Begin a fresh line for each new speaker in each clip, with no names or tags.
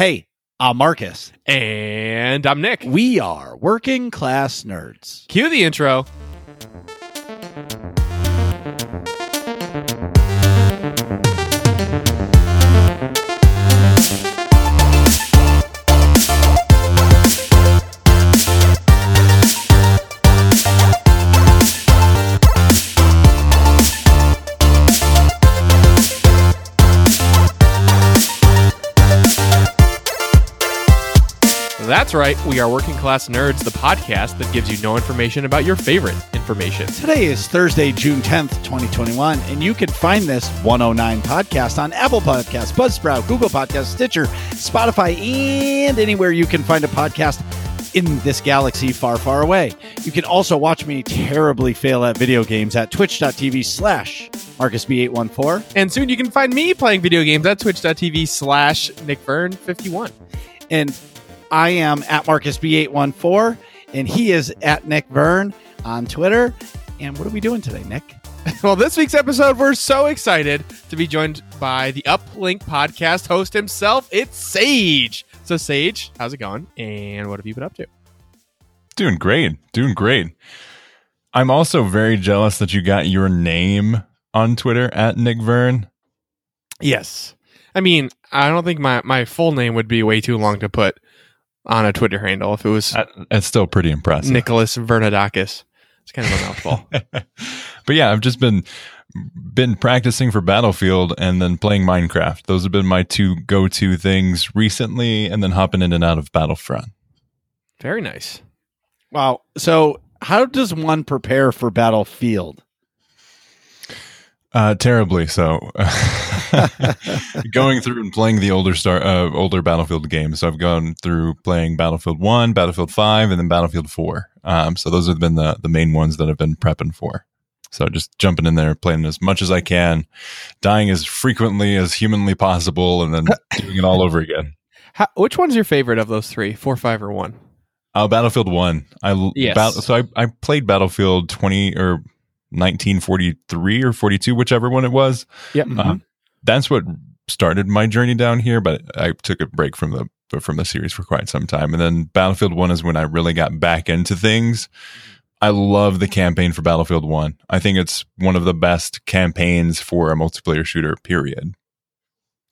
Hey, I'm Marcus.
And I'm Nick.
We are working class nerds.
Cue the intro. That's right. We are Working Class Nerds, the podcast that gives you no information about your favorite information.
Today is Thursday, June 10th, 2021, and you can find this 109 podcast on Apple Podcasts, Buzzsprout, Google Podcasts, Stitcher, Spotify, and anywhere you can find a podcast in this galaxy far, far away. You can also watch me terribly fail at video games at twitch.tv slash MarcusB814.
And soon you can find me playing video games at twitch.tv slash nickvern51.
And I am at MarcusB814, and he is at Nick Vern on Twitter. And what are we doing today, Nick?
Well, this week's episode, we're so excited to be joined by the Uplink podcast host himself. It's Sage. So, Sage, how's it going? And what have you been up to?
Doing great. Doing great. I'm also very jealous that you got your name on Twitter at Nick Vern.
Yes. I mean, I don't think my, my full name would be way too long to put on a Twitter handle if it was
That- That's still pretty impressive.
Nicholas Vernadakis. It's kind of a mouthful.
but yeah, I've just been been practicing for Battlefield and then playing Minecraft. Those have been my two go-to things recently and then hopping in and out of Battlefront.
Very nice.
Wow. So, how does one prepare for Battlefield?
Uh, terribly so. going through and playing the older star, uh, older Battlefield games. So I've gone through playing Battlefield One, Battlefield Five, and then Battlefield Four. Um, so those have been the the main ones that I've been prepping for. So just jumping in there, playing as much as I can, dying as frequently as humanly possible, and then doing it all over again.
How, which one's your favorite of those three? Four, five, or one?
Uh, Battlefield One. I
Yes.
bat- so I I played Battlefield twenty or nineteen forty three or forty two, whichever one it was.
Yep.
Uh, that's what started my journey down here, but I took a break from the from the series for quite some time. And then Battlefield 1 is when I really got back into things. I love the campaign for Battlefield 1. I think it's one of the best campaigns for a multiplayer shooter, period.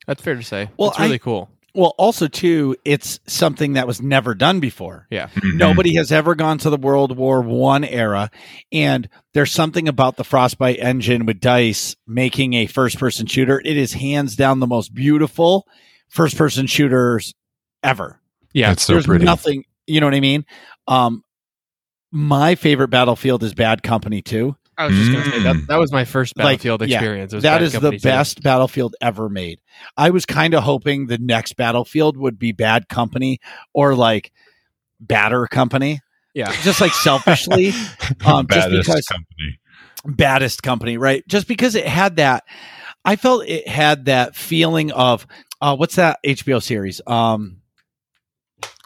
That's fair to say.
Well,
it's really
I-
cool.
Well, also, too, it's something that was never done before.
Yeah.
Nobody has ever gone to the World War One era, and there's something about the Frostbite engine with Dice making a first-person shooter. It is hands down the most beautiful first-person shooters ever.
Yeah.
It's so
there's
pretty.
nothing, you know what I mean? Um, my favorite Battlefield is Bad Company 2.
I was just going to say that
Mm.
that was my first Battlefield
yeah,
experience. It was
That
Bad
is the
Company
best Battlefield ever made. I was kind of hoping the next Battlefield would be Bad Company or like Batter Company,
Yeah.
just like selfishly, um, just
Baddest
because
company.
baddest company, right? Just because it had that, I felt it had that feeling of uh, what's that HBO series? Um,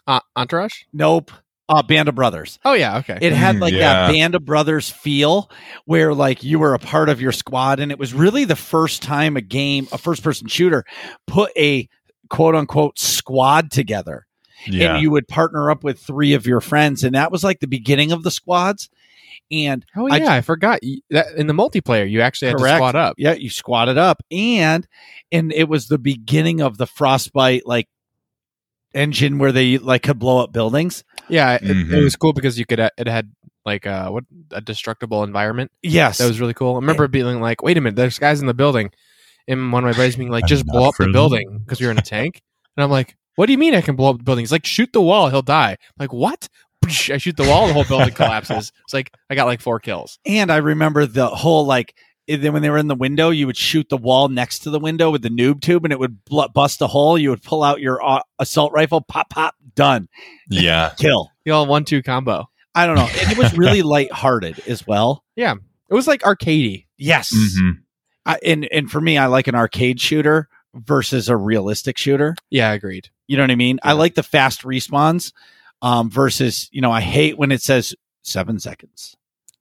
Uh, Entourage?
nope, uh, Band of Brothers.
Oh, yeah. Okay.
It had
Mm,
like
yeah.
that Band of Brothers feel where like you were a part of your squad, and it was really the first time a game, a first person shooter, put a quote unquote squad together.
Yeah.
And you would partner up with three of your friends, and that was like the beginning of the squads. And
oh,
I-
yeah. I, forgot. That, in the multiplayer, you actually had
Correct.
to squad up.
yeah, you squatted up, and and it was the beginning of the frostbite like engine where they like could blow up buildings.
Yeah. It, it
Mhm.
was cool because you could, uh, it had like uh, what a destructible environment.
Yes,
That was really cool. I remember being like, wait a minute, there's guys in the building. And one of my buddies being like, just blow up the
frozen.
building because we were in a tank. And I'm like, what do you mean I can blow up the building? He's like, shoot the wall, he'll die. I'm like, what? I shoot the wall, the whole building collapses. It's like, I got like four kills.
And I remember the whole like then when they were in the window, you would shoot the wall next to the window with the noob tube, and it would bl- bust a hole. You would pull out your uh, assault rifle, pop, pop, done,
Yeah.
kill.
The all one two combo.
I don't know, and it was really lighthearted as well.
Yeah, it was like arcadey.
Yes,
Mhm.
I, and and for me, I like an arcade shooter versus a realistic shooter.
Yeah, I agreed.
You know what I mean? I like the fast respawns um, versus, you know, I hate when it says seven seconds,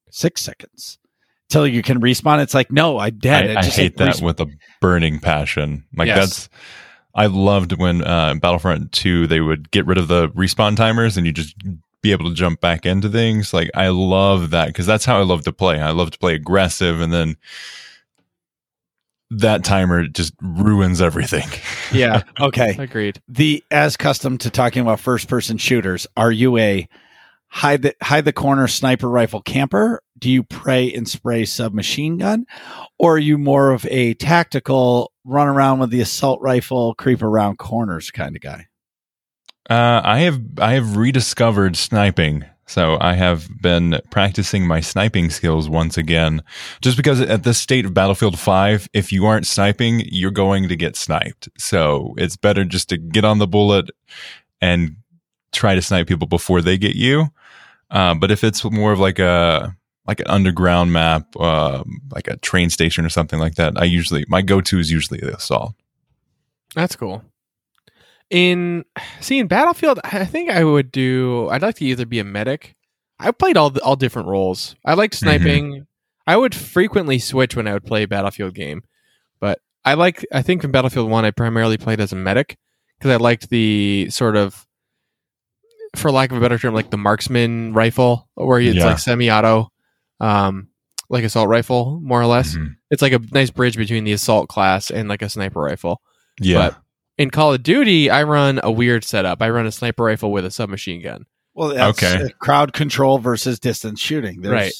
six seconds till you can respawn. It's like, no, I'm dead.
I,
It
I
just,
hate
like,
that
resp-
with a burning passion. Like
Yes.
that's I loved when uh, Battlefront 2 they would get rid of the respawn timers and you just be able to jump back into things. Like I love that because that's how I love to play. I love to play aggressive and then that timer just ruins everything.
Yeah,
Okay.
agreed.
The as custom to talking about first person shooters, are you a hide the hide the corner sniper rifle camper? Do you pray and spray submachine gun? Or are you more of a tactical run around with the assault rifle, creep around corners kind of guy?
Uh, I have I have rediscovered sniping. So I have been practicing my sniping skills once again. Just because at this state of Battlefield 5, if you aren't sniping, you're going to get sniped. So it's better just to get on the bullet and try to snipe people before they get you. Uh, but if it's more of like a like an underground map, um, like a train station or something like that, I usually my go to is usually the assault.
That's cool. In see in Battlefield, I think I would do. I'd like to either be a medic. I played all the, all different roles. I liked sniping. I would frequently switch when I would play a Battlefield game, but I like. I think in Battlefield One, I primarily played as a medic because I liked the sort of, for lack of a better term, like the marksman rifle, where it's
Yeah.
like semi-auto, um, like assault rifle, more or less.
Mhm.
It's like a nice bridge between the assault class and like a sniper rifle
Yeah.
But- in Call of Duty, I run a weird setup. I run a sniper rifle with a submachine gun.
Well, that's
Okay.
crowd control versus distance shooting. There's,
Right.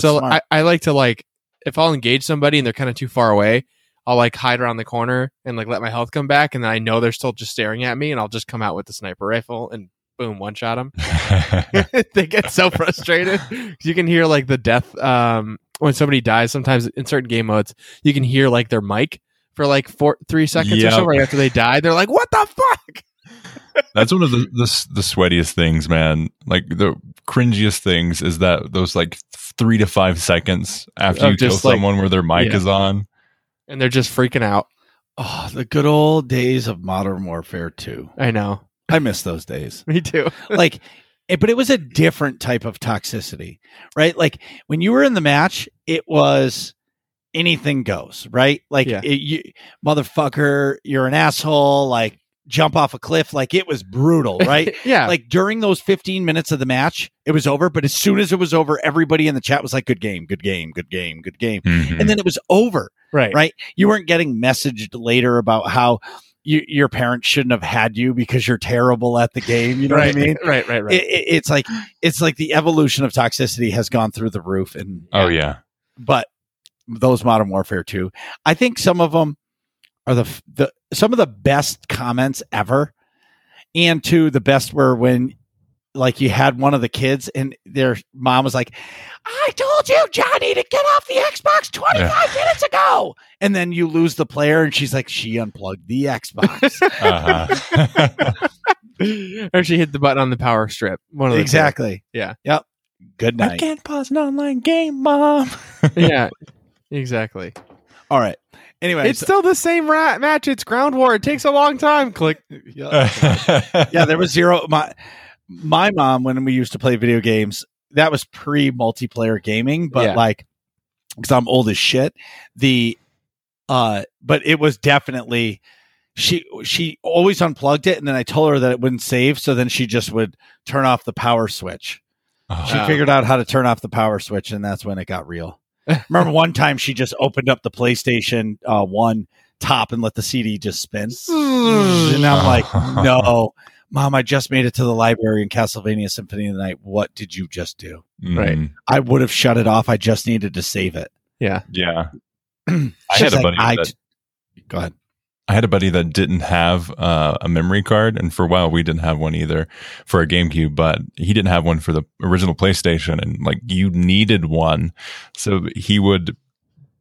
so
smart.
I, I like to like if I'll engage somebody and they're kind of too far away, I'll like hide around the corner and like let my health come back, and then I know they're still just staring at me, and I'll just come out with the sniper rifle and boom, one shot them. they get so frustrated. You can hear like the death um, when somebody dies. Sometimes in certain game modes, you can hear like their mic for like four, three seconds or so right after they die. They're like, "What the fuck?"
That's one of the, the the sweatiest things, man. Like the cringiest things is that those like three to five seconds after
Of
you kill
just, like-
someone where their mic
Yeah.
is on.
And they're just freaking out.
oh, the good old days of Modern Warfare 2.
I know.
I miss those days.
Me too.
like it, but it was a different type of toxicity right like when you were in the match it was anything goes right like
Yeah.
it, you, motherfucker you're an asshole like jump off a cliff like it was brutal right
yeah.
like during those 15 minutes of the match it was over but as soon as it was over everybody in the chat was like good game good game good game good game
Mhm.
and then it was over
right.
right? You weren't getting messaged later about how you, your parents shouldn't have had you because you're terrible at the game. You know
right.
what I mean?
Right. Right. Right.
It, it- it's like it's like the evolution of toxicity has gone through the roof, and
oh yeah.
but those Modern Warfare 2. I think some of them are the the some of the best comments ever, and two the best were when like you had one of the kids and their mom was like, "I told you, Johnny, to get off the Xbox 25 minutes ago," and then you lose the player, and she's like, "She unplugged the Xbox."
Uh-huh.
or she hit the button on the power strip. One of the two.
exactly.
Yeah.
Yep. Good night.
I
night.
can't pause an online game, mom.
yeah. Exactly.
All right. Anyway,
It's still the same rat match. It's ground war. It takes a long time. Click.
yeah. yeah, there was zero. My my mom when we used to play video games, that was pre multiplayer gaming, but
Yeah.
like because I'm old as shit. The uh, but it was definitely she she always unplugged it, and then I told her that it wouldn't save, so then she just would turn off the power switch. She
Oh,
Wow.
figured out how to turn off the power switch, and that's when it got real. Remember one time she just opened up the PlayStation uh, One top and let the CD just spin. And I'm like, no, mom, I just made it to the library in Castlevania Symphony of the Night. What did you just do?
Right.
Mhm.
I would have shut it off. I just needed to save it.
Yeah.
Yeah.
I
I had a buddy that-
go ahead.
I had a buddy that didn't have uh, a memory card, and for a while we didn't have one either for a GameCube, but he didn't have one for the original PlayStation, and like you needed one, so he would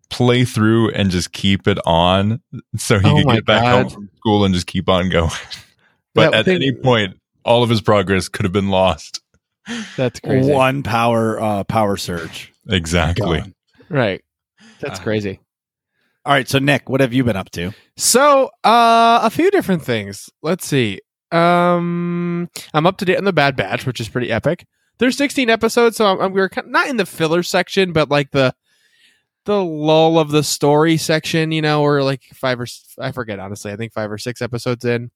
play through and just keep it on, so he
Oh
could get back
God.
home from school and just keep on going. But
That
at
thing-
any point, all of his progress could have been lost.
That's crazy.
One power uh, power surge.
Exactly.
Gone.
Right. That's
Uh,
crazy.
All right, so Nick, what have you been up to?
So, uh, a few different things. Let's see. Um, I'm up to date on the Bad Batch, which is pretty epic. There's 16 episodes, so I'm, I'm we're kind not in the filler section, but like the the lull of the story section, you know, or like five or I forget honestly. I think five or six episodes in.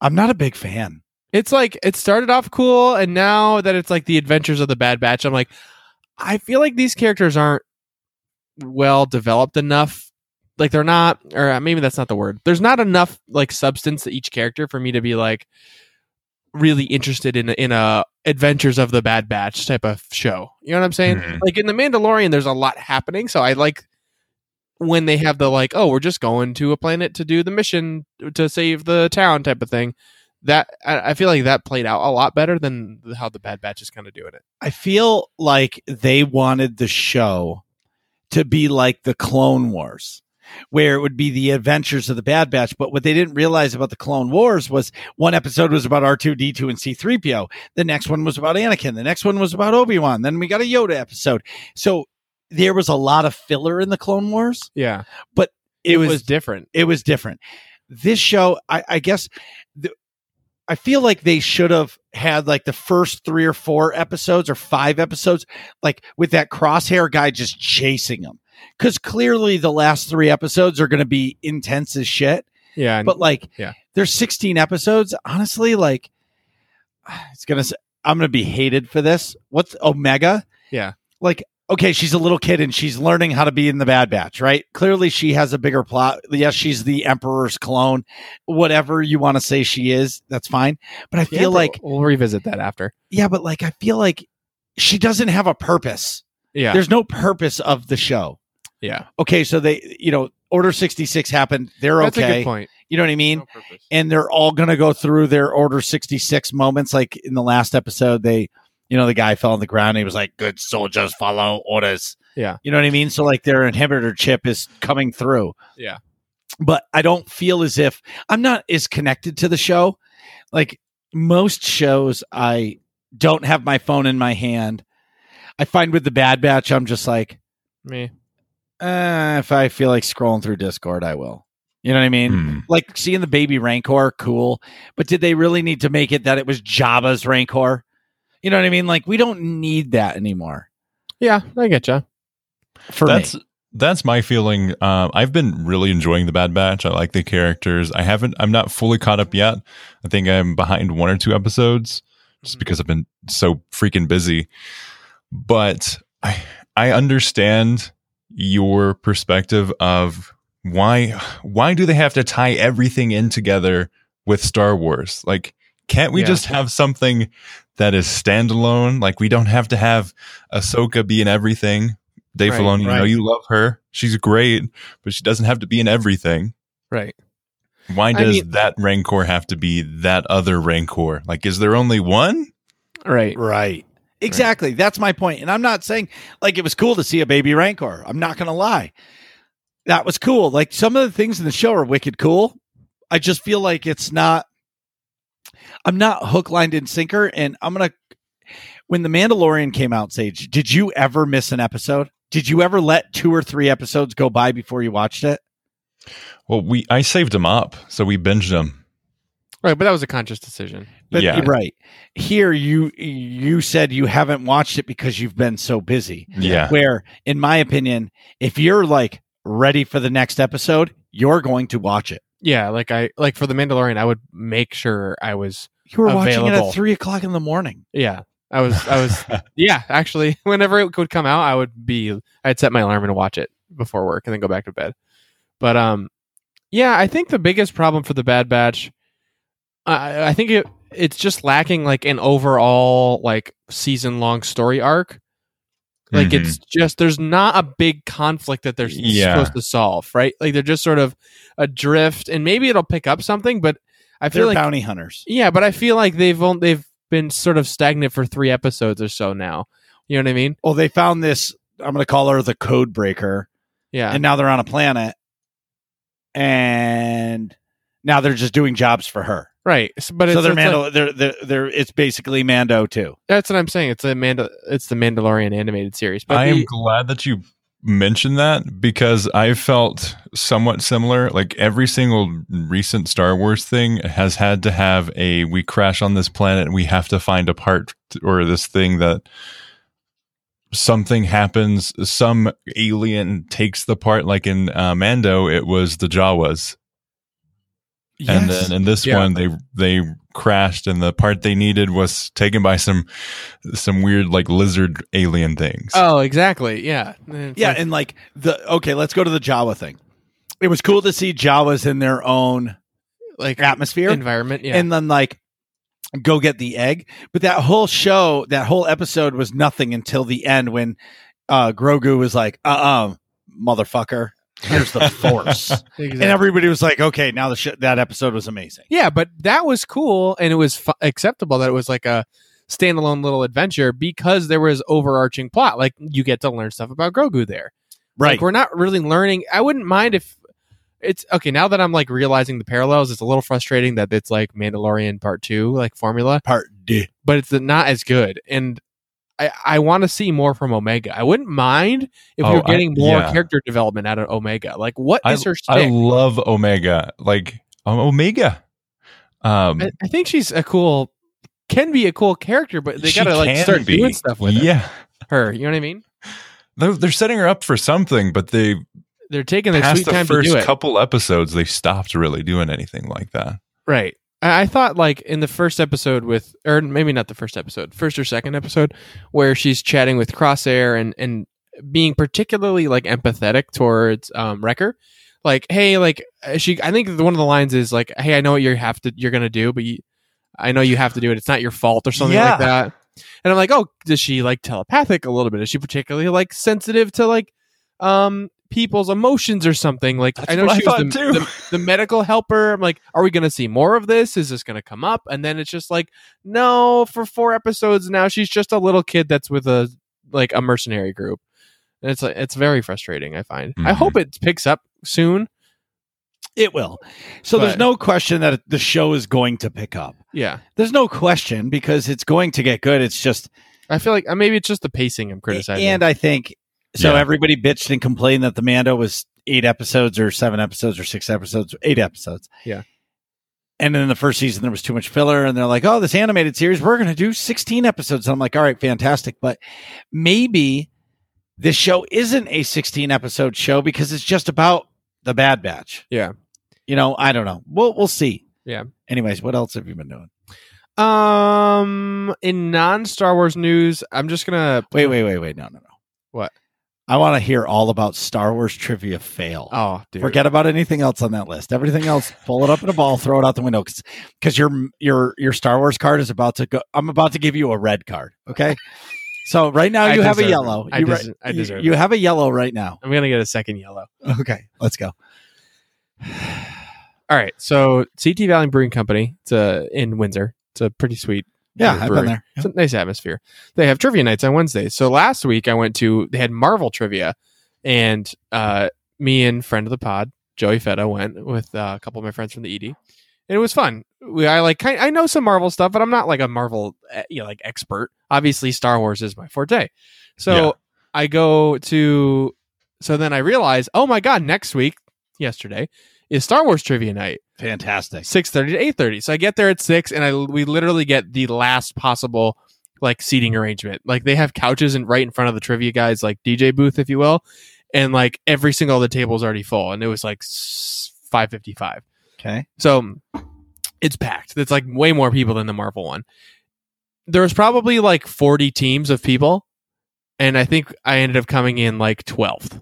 I'm not a big fan.
It's like it started off cool, and now that it's like the Adventures of the Bad Batch, I'm like, I feel like these characters aren't well developed enough. Like they're not, or uh, maybe that's not the word. There's not enough like substance to each character for me to be like really interested in a- in a Adventures of the Bad Batch type of show. You know what I'm saying?
Mhm.
Like in the Mandalorian, there's a lot happening, so I like when they have the like, oh, we're just going to a planet to do the mission to save the town type of thing. That I, feel like that played out a lot better than how the Bad Batch is kind of doing it.
I feel like they wanted the show to be like the Clone Wars, where it would be the adventures of the Bad Batch. But what they didn't realize about the Clone Wars was one episode was about R2D2 and C3PO. The next one was about Anakin. The next one was about Obi Wan. Then we got a Yoda episode. So there was a lot of filler in the Clone Wars.
Yeah,
It,
it,
was,
was, different.
it was different. This show, I, I guess, the, I feel like they should have had like the first three or four episodes or five episodes, like with that crosshair guy just chasing them. Because clearly the last three episodes are going to be intense as shit.
Yeah,
But like,
Yeah.
there's 16 episodes. Honestly, like, it's gonna. I'm gonna be hated for this. What's Omega?
Yeah.
Like, okay, she's a little kid and she's learning how to be in the Bad Batch, right? Clearly, she has a bigger plot. Yes, she's the Emperor's clone. Whatever you want to say she is, that's fine. But I feel
but
like,
we'll revisit that after.
yeah, but like, I feel like she doesn't have a purpose.
Yeah,
There's no purpose of the show.
yeah,
Okay, so they, you know, Order 66 happened. They're
that's a
okay.
good point.
You know what I mean?
No
and they're all going to go through their order 66 moments like in the last episode they you know the guy fell on the ground and he was like good soldiers follow orders
Yeah.
you know what i mean so like their inhibitor chip is coming through
Yeah.
but i don't feel as if i'm not as connected to the show like most shows i don't have my phone in my hand i find with the bad batch i'm just like
Me,
uh, if i feel like scrolling through discord i will you know what i mean
Hmm.
like seeing the baby Rancor, cool. But did they really need to make it that it was Jabba's Rancor? You know what I mean? Like we don't need that anymore.
yeah, I get you.
For
that's
me,
that's my feeling. Um, I've been really enjoying the Bad Batch. I like the characters. I haven't. I'm not fully caught up yet. I think I'm behind one or two episodes just
Mhm.
because I've been so freaking busy. But I I understand your perspective of why why do they have to tie everything in together with Star Wars? Like, can't we
Yeah.
just have something that is standalone? Like, we don't have to have Ahsoka be in everything. Dave
Right,
Filoni, you know you love her. She's great, but she doesn't have to be in everything.
Right.
Why
I
does
mean-
that Rancor have to be that other Rancor? Like, is there only one?
Right.
right. Exactly. That's my point. And I'm not saying like it was cool to see a baby Rancor. I'm not going to lie. That was cool. Like some of the things in the show are wicked cool. I just feel like it's not. I'm not hook, lined, and sinker. And I'm gonna. When the Mandalorian came out, Sage, did you ever miss an episode? Did you ever let two or three episodes go by before you watched it?
Well, we I saved them up, so we binged them.
Right, but that was a conscious decision.
But
Yeah.
right here, you you said you haven't watched it because you've been so busy.
Yeah.
Where, in my opinion, if you're like ready for the next episode, you're going to watch it.
Yeah, like I like for the Mandalorian, I would make sure I was.
You were watching it at three o'clock in the morning.
Yeah, I was. I was. yeah, actually, whenever it would come out, I would be. I'd set my alarm and watch it before work, and then go back to bed. But um, yeah, I think the biggest problem for the Bad Batch, I I think it it's just lacking like an overall like season long story arc. Like
Mhm.
it's just there's not a big conflict that they're
Yeah.
supposed to solve, right? Like they're just sort of adrift, and maybe it'll pick up something, but I
They're
feel like
bounty hunters.
yeah, but I feel like they've on, they've been sort of stagnant for three episodes or so now. You know what I mean?
Well, they found this. I'm going to call her the code breaker,
Yeah,
and now they're on a planet, and now they're just doing jobs for her.
right. S- But
so
it's,
they're
it's
Mando.
like-
they're, they're they're it's basically Mando too.
that's what I'm saying. It's a Mando. It's the Mandalorian animated series. But
I am glad that you mentioned that because I felt somewhat similar. Like every single recent Star Wars thing has had to have a we crash on this planet and we have to find a part or this thing that something happens, some alien takes the part. Like in uh, Mando, it was the Jawas, and then in this
Yeah.
one, they they crashed, and the part they needed was taken by some some weird like lizard alien things.
Oh, exactly. Yeah. It's
yeah,
like-
and like the okay, let's go to the Jawa thing. It was cool to see Jawas in their own
like
atmosphere,
environment. Yeah.
and then like go get the egg. But that whole show, that whole episode was nothing until the end when uh Grogu was like, "Uh, uh motherfucker, here's the Force,"
Exactly.
and everybody was like, "Okay, now the sh- that episode was amazing."
Yeah, but that was cool, and it was acceptable that it was like a standalone little adventure because there was overarching plot. Like you get to learn stuff about Grogu there. Like we're not really learning. I wouldn't mind if it's okay. Now that I'm like realizing the parallels, it's a little frustrating that it's like Mandalorian Part Two, like formula,
Part D.
but it's not as good. And I, I want to see more from Omega. I wouldn't mind if
Oh,
we were
I-
getting more
yeah.
character development out of Omega. Like, what is I, her
I love Omega. Like um, Omega. Um,
I, I think she's a cool, can be a cool character, but they gotta like start
be.
doing stuff with her.
Yeah,
her. You know what I mean?
they're, they're setting her up for something, but they
They're taking their
past
sweet
the
time to
first
do it.
couple episodes, they stopped really doing anything like that.
Right. I, thought like in the first episode with, or maybe not the first episode, first or second episode, where she's chatting with Crosshair and and being particularly like empathetic towards um Wrecker. Like, hey, like uh, she, I think one of the lines is like, hey, I know what you have to, you're gonna do, but you, I know you have to do it. It's not your fault or something
Yeah.
like that. And I'm like, oh, does she like telepathic a little bit? Is she particularly like sensitive to like um people's emotions or something? Like
That's
I know
what I
she was the,
too.
the, the medical helper. I'm like, are we going to see more of this? Is this going to come up? And then it's just like, no, for four episodes now, she's just a little kid that's with a like a mercenary group. And it's like it's very frustrating. I find. I
Mhm.
hope it picks up soon.
It will. So there's no question that the show is going to pick up.
Yeah,
There's no question because it's going to get good. It's just
I feel like uh, maybe it's just the pacing I'm criticizing.
And I think so.
Yeah.
Everybody bitched and complained that the Mando was eight episodes or seven episodes or six episodes, eight episodes.
Yeah.
And then the first season, there was too much filler, and they're like, "Oh, this animated series, we're going to do 16 episodes." And I'm like, "All right, fantastic," but maybe this show isn't a 16 episode show because it's just about the Bad Batch.
Yeah.
You know, I don't know. We'll we'll see.
Yeah.
Anyways, what else have you been doing?
um, in non Star Wars news, I'm just gonna
Wait, wait, wait, wait. No, no, no.
What?
I want to hear all about Star Wars trivia fail.
Oh, dude.
Forget about anything else on that list. Everything else, pull it up in a ball, throw it out the window, because your your your Star Wars card is about to go. I'm about to give you a red card. Okay, so right now
I
you have a
deserve
yellow.
I
You,
des- I deserve
You
it.
have a yellow right now.
I'm gonna get a second yellow.
Okay, let's go.
All right, so CT Valley Brewing Company. It's uh, in Windsor. It's a pretty sweet.
Yeah, I've
brewery.
been there.
It's a nice atmosphere. They have trivia nights on Wednesdays. So last week I went to they had Marvel trivia, and uh, me and friend of the pod Joey Feta went with uh, a couple of my friends from the ED, and it was fun. We I like kind I know some Marvel stuff, but I'm not like a Marvel uh, you know, like expert. Obviously, Star Wars is my forte. So
Yeah.
I go to so then I realize, oh my god, next week, yesterday is Star Wars trivia night
Fantastic.
six thirty to eight thirty. So I get there at six, and I we literally get the last possible like seating mm-hmm. arrangement. Like they have couches and right in front of the trivia guys, like DJ booth, if you will, and like every single of the tables already full, and it was like five fifty five.
Okay.
So it's packed. It's like way more people than the Marvel one. There was probably like forty teams of people, and I think I ended up coming in like twelfth,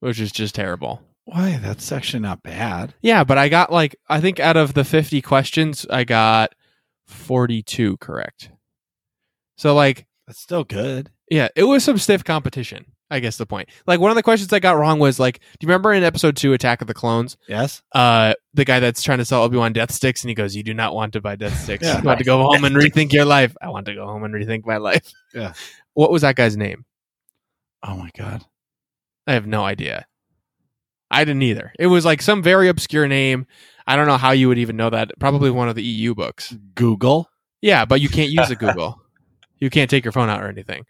which is just terrible.
Why? That's actually not bad.
Yeah, but I got like I think out of the 50 questions, I got 42 correct. So like,
That's still good.
yeah, it was some stiff competition. I guess the point. Like one of the questions I got wrong was like, do you remember in episode 2 Attack of the Clones,
Yes.
uh the guy that's trying to sell Obi-Wan death sticks and he goes, "You do not want to buy death sticks.
Yeah.
You want to go home and rethink your life." I want to go home and rethink my life.
Yeah.
What was that guy's name?
Oh my god.
I have no idea. I didn't either. It was like some very obscure name. I don't know how you would even know that. Probably one of the EU books.
Google.
Yeah, but you can't use a Google. You can't take your phone out or anything.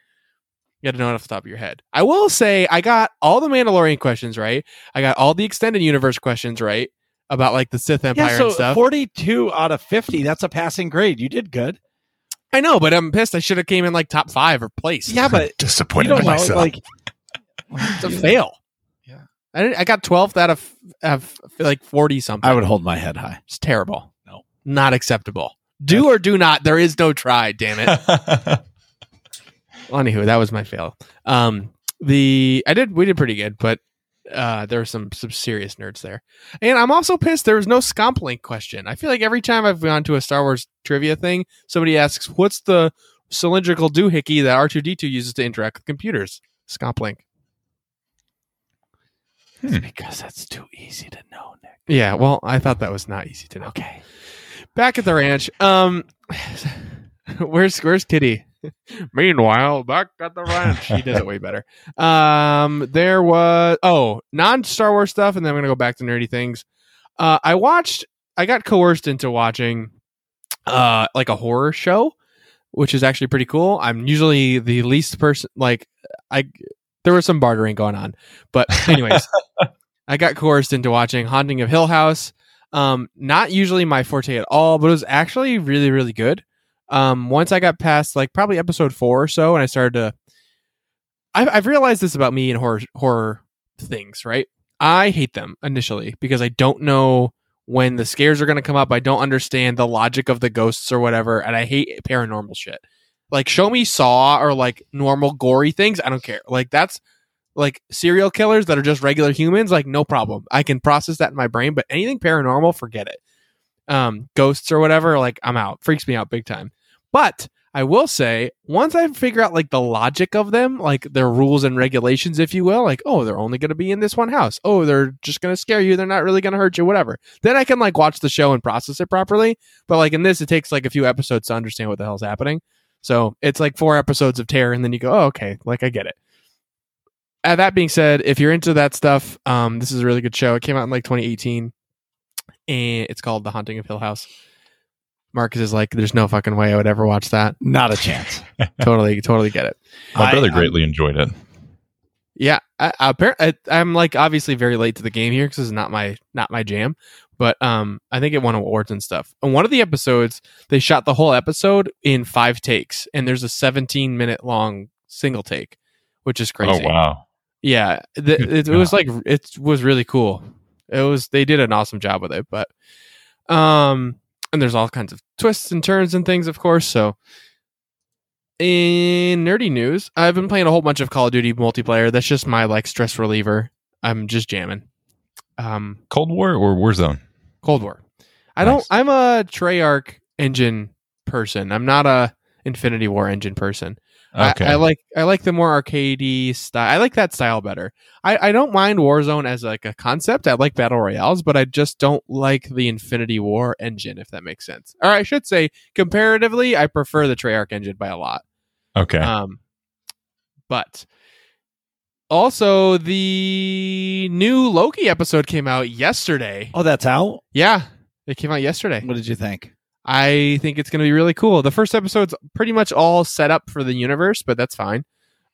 You got to know it off the top of your head. I will say I got all the Mandalorian questions right. I got all the extended universe questions right about like the Sith Empire
Yeah. So
and stuff.
42 out of 50. That's a passing grade. You did good.
I know, but I'm pissed. I should have came in like top five or place.
Yeah, but you
Disappointed
don't
in
know.
myself.
Like,
it's a fail. I didn't, I got 12th out of, of like 40 something.
I would hold my head high.
It's terrible.
No.
not acceptable. Do or do not. There is no try. Damn it. Well, anywho, that was my fail. Um, the I did we did pretty good, but uh, there were some some serious nerds there, and I'm also pissed there was no Scomplink question. I feel like every time I've gone to a Star Wars trivia thing, somebody asks, "What's the cylindrical doohickey that R2D2 uses to interact with computers?" Scomplink.
Hmm.
Because that's too easy to know, Nick.
Yeah, well, I thought that was not easy to know. Okay, back at the ranch. Um, where's where's Kitty? Meanwhile, back at the ranch, he does it way better. Um, there was oh non Star Wars stuff, and then I'm gonna go back to nerdy things. Uh, I watched. I got coerced into watching, uh, like a horror show, which is actually pretty cool. I'm usually the least person. Like, I there was some bartering going on, but anyways, I got coerced into watching Haunting of Hill House. Um, not usually my forte at all, but it was actually really, really good. Um, once I got past like probably episode four or so, and I started to, I've, I've realized this about me and horror horror things. Right, I hate them initially because I don't know when the scares are going to come up. I don't understand the logic of the ghosts or whatever, and I hate paranormal shit. Like, show me Saw or like normal gory things. I don't care. Like that's like serial killers that are just regular humans, like no problem. I can process that in my brain, but anything paranormal, forget it. Um, ghosts or whatever, like I'm out. Freaks me out big time. But I will say, once I figure out like the logic of them, like their rules and regulations, if you will, like, oh, they're only going to be in this one house. Oh, they're just going to scare you. They're not really going to hurt you, whatever. Then I can like watch the show and process it properly. But like in this, it takes like a few episodes to understand what the hell's happening. So it's like four episodes of terror, and then you go, oh, okay, like I get it uh, that being said, if you're into that stuff, um, this is a really good show. It came out in like 2018, and it's called The Haunting of Hill House. Marcus is like, "There's no fucking way I would ever watch that."
Not a chance.
totally, totally get it.
My
I-
brother
I'm-
greatly enjoyed it.
Yeah, I, I, appar- I, I'm like obviously very late to the game here because it's not my not my jam. But um, I think it won awards and stuff. And one of the episodes, they shot the whole episode in five takes, and there's a 17 minute long single take, which is crazy.
Oh wow!
yeah the, it, it was like it was really cool it was they did an awesome job with it but um and there's all kinds of twists and turns and things of course so in nerdy news i've been playing a whole bunch of call of duty multiplayer that's just my like stress reliever i'm just jamming um
Cold War or Warzone?
Cold war i
Nice.
don't i'm a treyarch engine person i'm not a Infinity Ward engine person I-
Okay,
I, like I like the more arcadey style. I like that style better. I, I don't mind Warzone as like a concept. I like battle royales, but I just don't like the Infinity Ward engine, if that makes sense. Or I should say, comparatively, I prefer the Treyarch engine by a lot.
okay.
Um, but also the new Loki episode came out yesterday.
Oh, that's out.
Yeah, it came out yesterday.
What did you think?
I think it's going to be really cool. The first episode's pretty much all set up for the universe, but that's fine.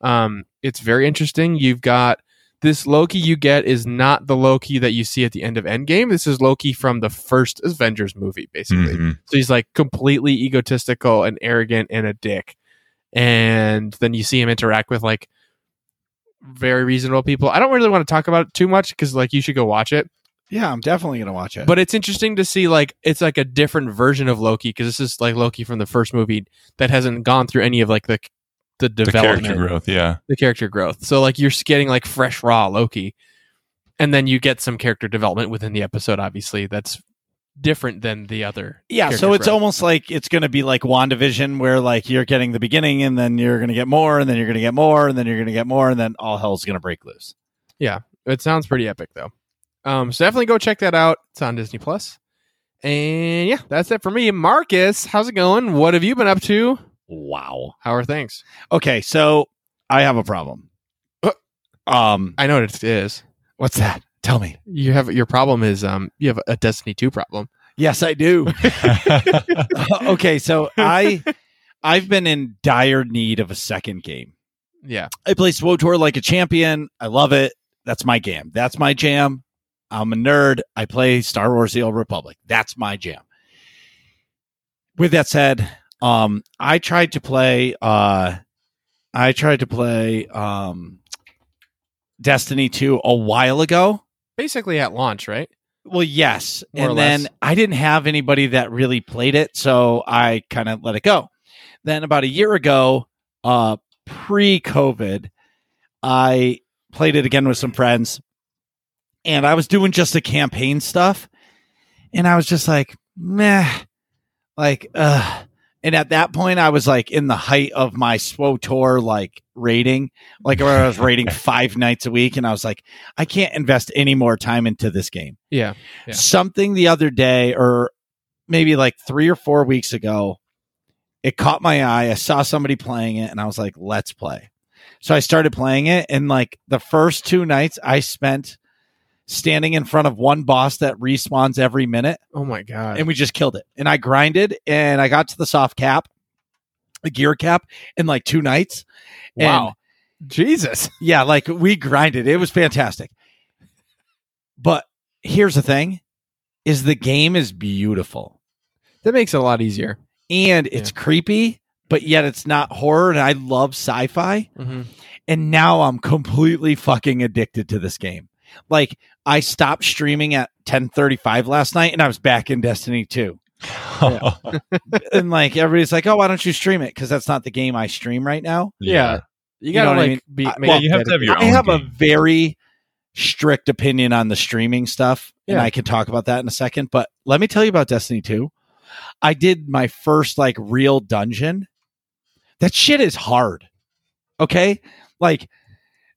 Um, it's very interesting. You've got this Loki you get is not the Loki that you see at the end of Endgame. This is Loki from the first Avengers movie, basically.
Mhm.
So he's like completely egotistical and arrogant and a dick. And then you see him interact with like very reasonable people. I don't really want to talk about it too much because like you should go watch it.
Yeah, I'm definitely gonna watch it.
But it's interesting to see like it's like a different version of Loki because this is like Loki from the first movie that hasn't gone through any of like the the
The
development,
character growth, yeah.
the character growth. So like you're getting like fresh raw Loki, and then you get some character development within the episode. Obviously, that's different than the other.
yeah, so it's
growth.
almost like it's gonna be like WandaVision, where like you're getting the beginning, and then you're gonna get more, and then you're gonna get more, and then you're gonna get more, and then all hell's gonna break loose.
Yeah, it sounds pretty epic though. Um, so definitely go check that out. It's on Disney Plus. And yeah, that's it for me. Marcus, how's it going? What have you been up to?
Wow.
How are things?
Okay, so I have a problem.
Uh.
Um,
I know what it is.
what's that? Tell me.
You have your problem is um you have a Destiny 2 problem.
Yes, I do. okay, so I I've been in dire need of a second game.
Yeah.
I play SWTOR like a champion. I love it. That's my game. That's my jam. I'm a nerd. I play Star Wars The Old Republic. That's my jam. With that said, Um, I tried to play. Uh, I tried to play um, Destiny two a while ago.
Basically at launch, right?
Well, yes,
More
and then. I didn't have anybody that really played it, so I kind of let it go. Then about a year ago, uh, pre-COVID, I played it again with some friends, and I was doing just the campaign stuff, and I was just like, meh, like, uh. And at that point, I was like in the height of my SWTOR like raiding, like where I was raiding five nights a week, and I was like, I can't invest any more time into this game
Yeah. Yeah.
something the other day or maybe like three or four weeks ago it caught my eye i saw somebody playing it and i was like let's play so i started playing it and like the first two nights i spent standing in front of one boss that respawns every minute
Oh my god.
and we just killed it and i grinded and i got to the soft cap the gear cap in like two nights And
wow. Jesus.
yeah, like we grinded. It was fantastic. But here's the thing is the game is beautiful
That makes it a lot easier.
and it's creepy, but yet it's not horror and I love sci-fi
Mm-hmm.
and now I'm completely fucking addicted to this game. Like I stopped streaming at 10:35 last night and I was back in Destiny 2. and like everybody's like, "Oh, why don't you stream it?" cuz that's not the game I stream right now.
Yeah. You
You
gotta
know what I
like
mean?
be.
I-
make
well, you have to have your
I
own
have a very strict opinion on the streaming stuff, and I can talk about that in a second. But let me tell you about Destiny 2. I did my first like real dungeon. That shit is hard. Okay? Like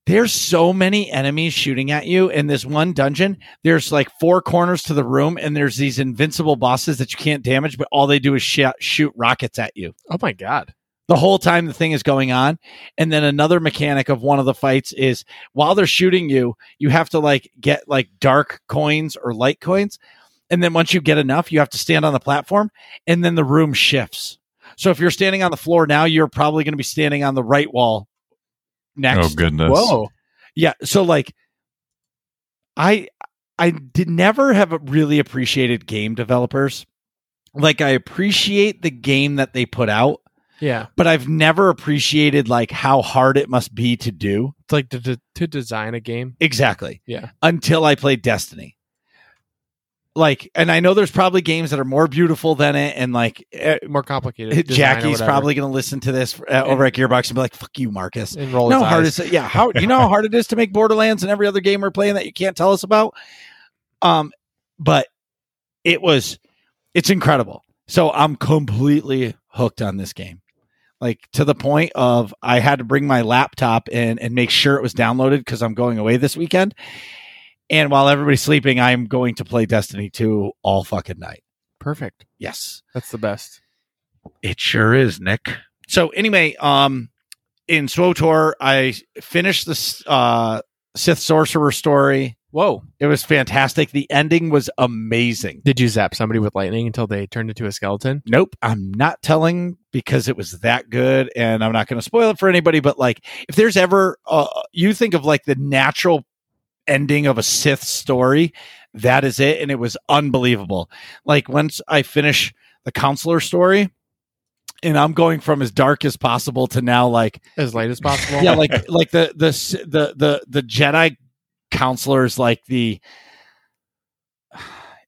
there's so many enemies shooting at you in this one dungeon. There's like four corners to the room, and there's these invincible bosses that you can't damage, but all they do is sh- shoot rockets at you
Oh my god.
the whole time the thing is going on. And then another mechanic of one of the fights is while they're shooting you, you have to like get like dark coins or light coins. And then once you get enough, you have to stand on the platform and then the room shifts. So if you're standing on the floor now, you're probably going to be standing on the right wall next.
oh goodness.
Whoa.
Yeah. So like I I did never have really appreciated game developers. Like I appreciate the game that they put out,
Yeah.
but I've never appreciated like how hard it must be to do.
It's like to, to, to design a game.
Exactly.
Yeah.
Until I played Destiny. Like, and I know there's probably games that are more beautiful than it, and like eh,
More complicated.
Jackie's probably going to listen to this uh, over at Gearbox and be like, "Fuck you, Marcus."
and roll
No hard is it? Yeah, how you know how hard it is to make Borderlands and every other game we're playing that you can't tell us about. Um, but it was, it's incredible. So I'm completely hooked on this game, like to the point of I had to bring my laptop in and make sure it was downloaded because I'm going away this weekend. And while everybody's sleeping, I'm going to play Destiny 2 all fucking night.
Perfect.
Yes.
That's the best.
It sure is, Nick. So anyway, um, in SWTOR, I finished this uh Sith Sorcerer story.
Whoa.
It was fantastic. The ending was amazing.
Did you zap somebody with lightning until they turned into a skeleton?
Nope, I'm not telling because it was that good, and I'm not going to spoil it for anybody. But like, if there's ever, uh, you think of like the natural ending of a Sith story, that is it, and it was unbelievable. Like once I finish the Consular story, and I'm going from as dark as possible to now like
As light as possible?
yeah, like like the the the the the Jedi Consulars, like the.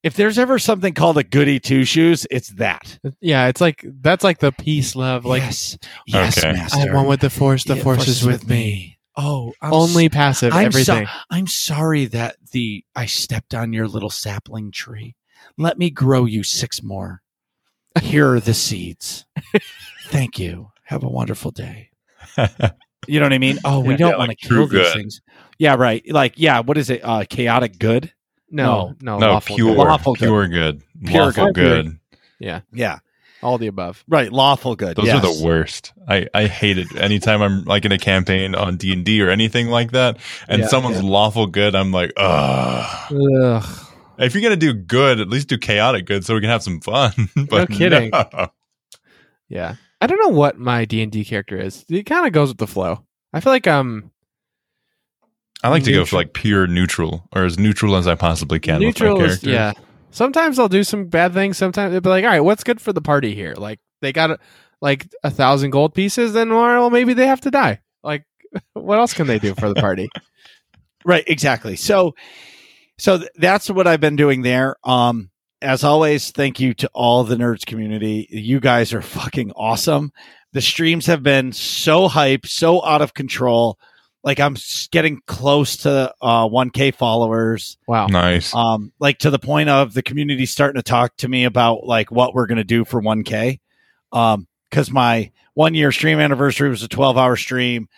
If there's ever something called a goody two shoes, it's that.
Yeah, it's like that's like the peace love. Like
yes, yes,
Okay.
master.
I want with the force, the
Yeah,
force is with me.
Oh, I'm
Only
s-
passive,
I'm
everything.
so- I'm sorry that the I stepped on your little sapling tree. Let me grow you six more. Here are the seeds. Thank you. Have a wonderful day. You know what I mean? Oh, we
Yeah.
don't
Yeah,
want
like
to kill
true
these
good.
things. Yeah, right. Like, yeah, what is it? Uh, chaotic good.
no, no,
no,
lawful
pure,
good.
Lawful good.
pure good,
Pure
lawful
good.
good.
Yeah,
all the above.
right. Lawful good.
Those
yes.
are the worst. I I hate it. Anytime I'm like in a campaign on D and D or anything like that, and
Yeah,
someone's lawful good, I'm like, ugh.
Ugh.
If you're gonna do good, at least do chaotic good so we can have some fun. but
kidding.
no.
Yeah, I don't know what my D and D character is. It kind of goes with the flow. I feel like um
I like to go for like pure neutral or as neutral as I possibly can
neutral
with my
is
character.
yeah. Sometimes I'll do some bad things. Sometimes they'll be like, all right, what's good for the party here? Like they got like a thousand gold pieces, then well, maybe they have to die. Like, what else can they do for the party?
Right, exactly. So so th- that's what I've been doing there. Um as always, thank you to all the nerds community. You guys are fucking awesome. The streams have been so hype, so out of control. Like I'm getting close to uh 1k followers.
Wow.
Nice.
Um like to the point of the community starting to talk to me about like what we're going to do for 1k. Um cuz my 1 year stream anniversary was a 12 hour stream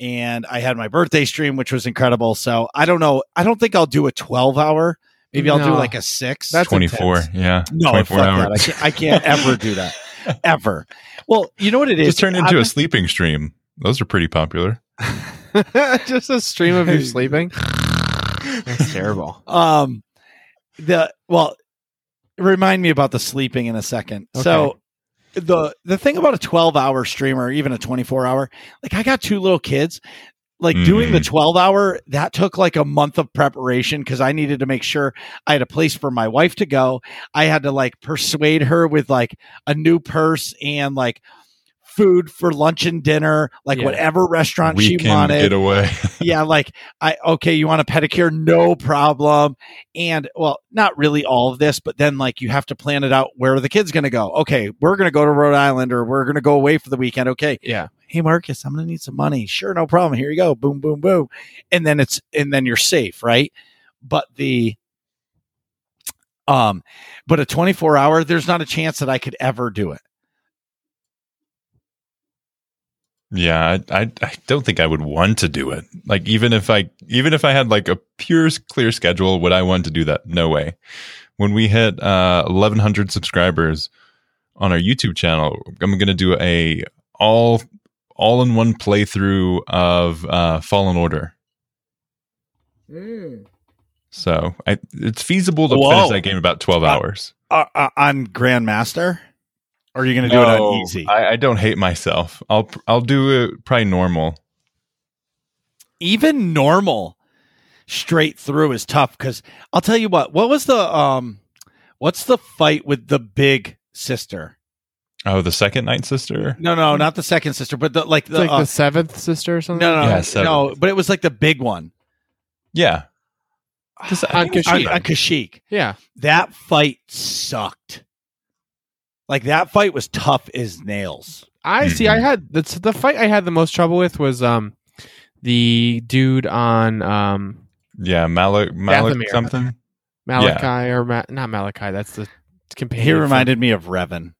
and I had my birthday stream, which was incredible. So I don't know. I don't think I'll do a 12 hour. Maybe I'll do like a six.
That's
24.
intense.
Yeah.
no,
24
fuck
hours.
that. I can't, I can't ever do that. Ever. Well, you know what it is?
Just turn into
I've
a sleeping stream. Those are pretty popular.
Just a stream of you sleeping. That's terrible.
um, the well, remind me about the sleeping in a second. So the the thing about a 12 hour stream or even a 24 hour, like I got two little kids. Like doing the 12 hour, that took like a month of preparation because I needed to make sure I had a place for my wife to go. I had to like persuade her with like a new purse and like food for lunch and dinner, like
Yeah.
whatever restaurant she
Weekend
wanted
getaway.
yeah, like I okay, you want a pedicure, no problem. And well, not really all of this, but then like you have to plan it out where are the kids gonna go. Okay, we're gonna go to Rhode Island or we're gonna go away for the weekend. Okay.
Yeah.
Hey Marcus, I'm gonna need some money. Sure, no problem. Here you go. Boom, boom, boom. And then it's and then you're safe, right? But the um but a 24 hour, there's not a chance that I could ever do it.
Yeah, I, I I don't think I would want to do it. Like even if I even if I had like a pure clear schedule, would I want to do that? No way. When we hit uh 1100 subscribers on our YouTube channel, I'm going to do a all all in one playthrough of uh Fallen Order. So, I it's feasible to
Whoa.
finish that game about 12
Uh,
hours.
Uh, uh, on Grandmaster? Or are you gonna do it on easy?
I, I don't hate myself. I'll I'll do it probably normal.
even normal straight through is tough because I'll tell you what. What was the um? What's the fight with the big sister?
Oh, the second Night Sister.
No, no, not the second sister, but the like the
like
uh,
the seventh sister or something.
no, no,
Yeah,
no, no, but it was like the big one
Yeah.
On
think
on,
Kashyyyk.
on Kashyyyk.
Yeah.
That fight sucked. Like that fight was tough as nails.
I see. I had the the fight I had the most trouble with was um the dude on um
Yeah, Malik, Malik
Dathomir.
something.
Malachi or Ma- not Malachi. That's the companion.
He
from-
reminded me of Revan.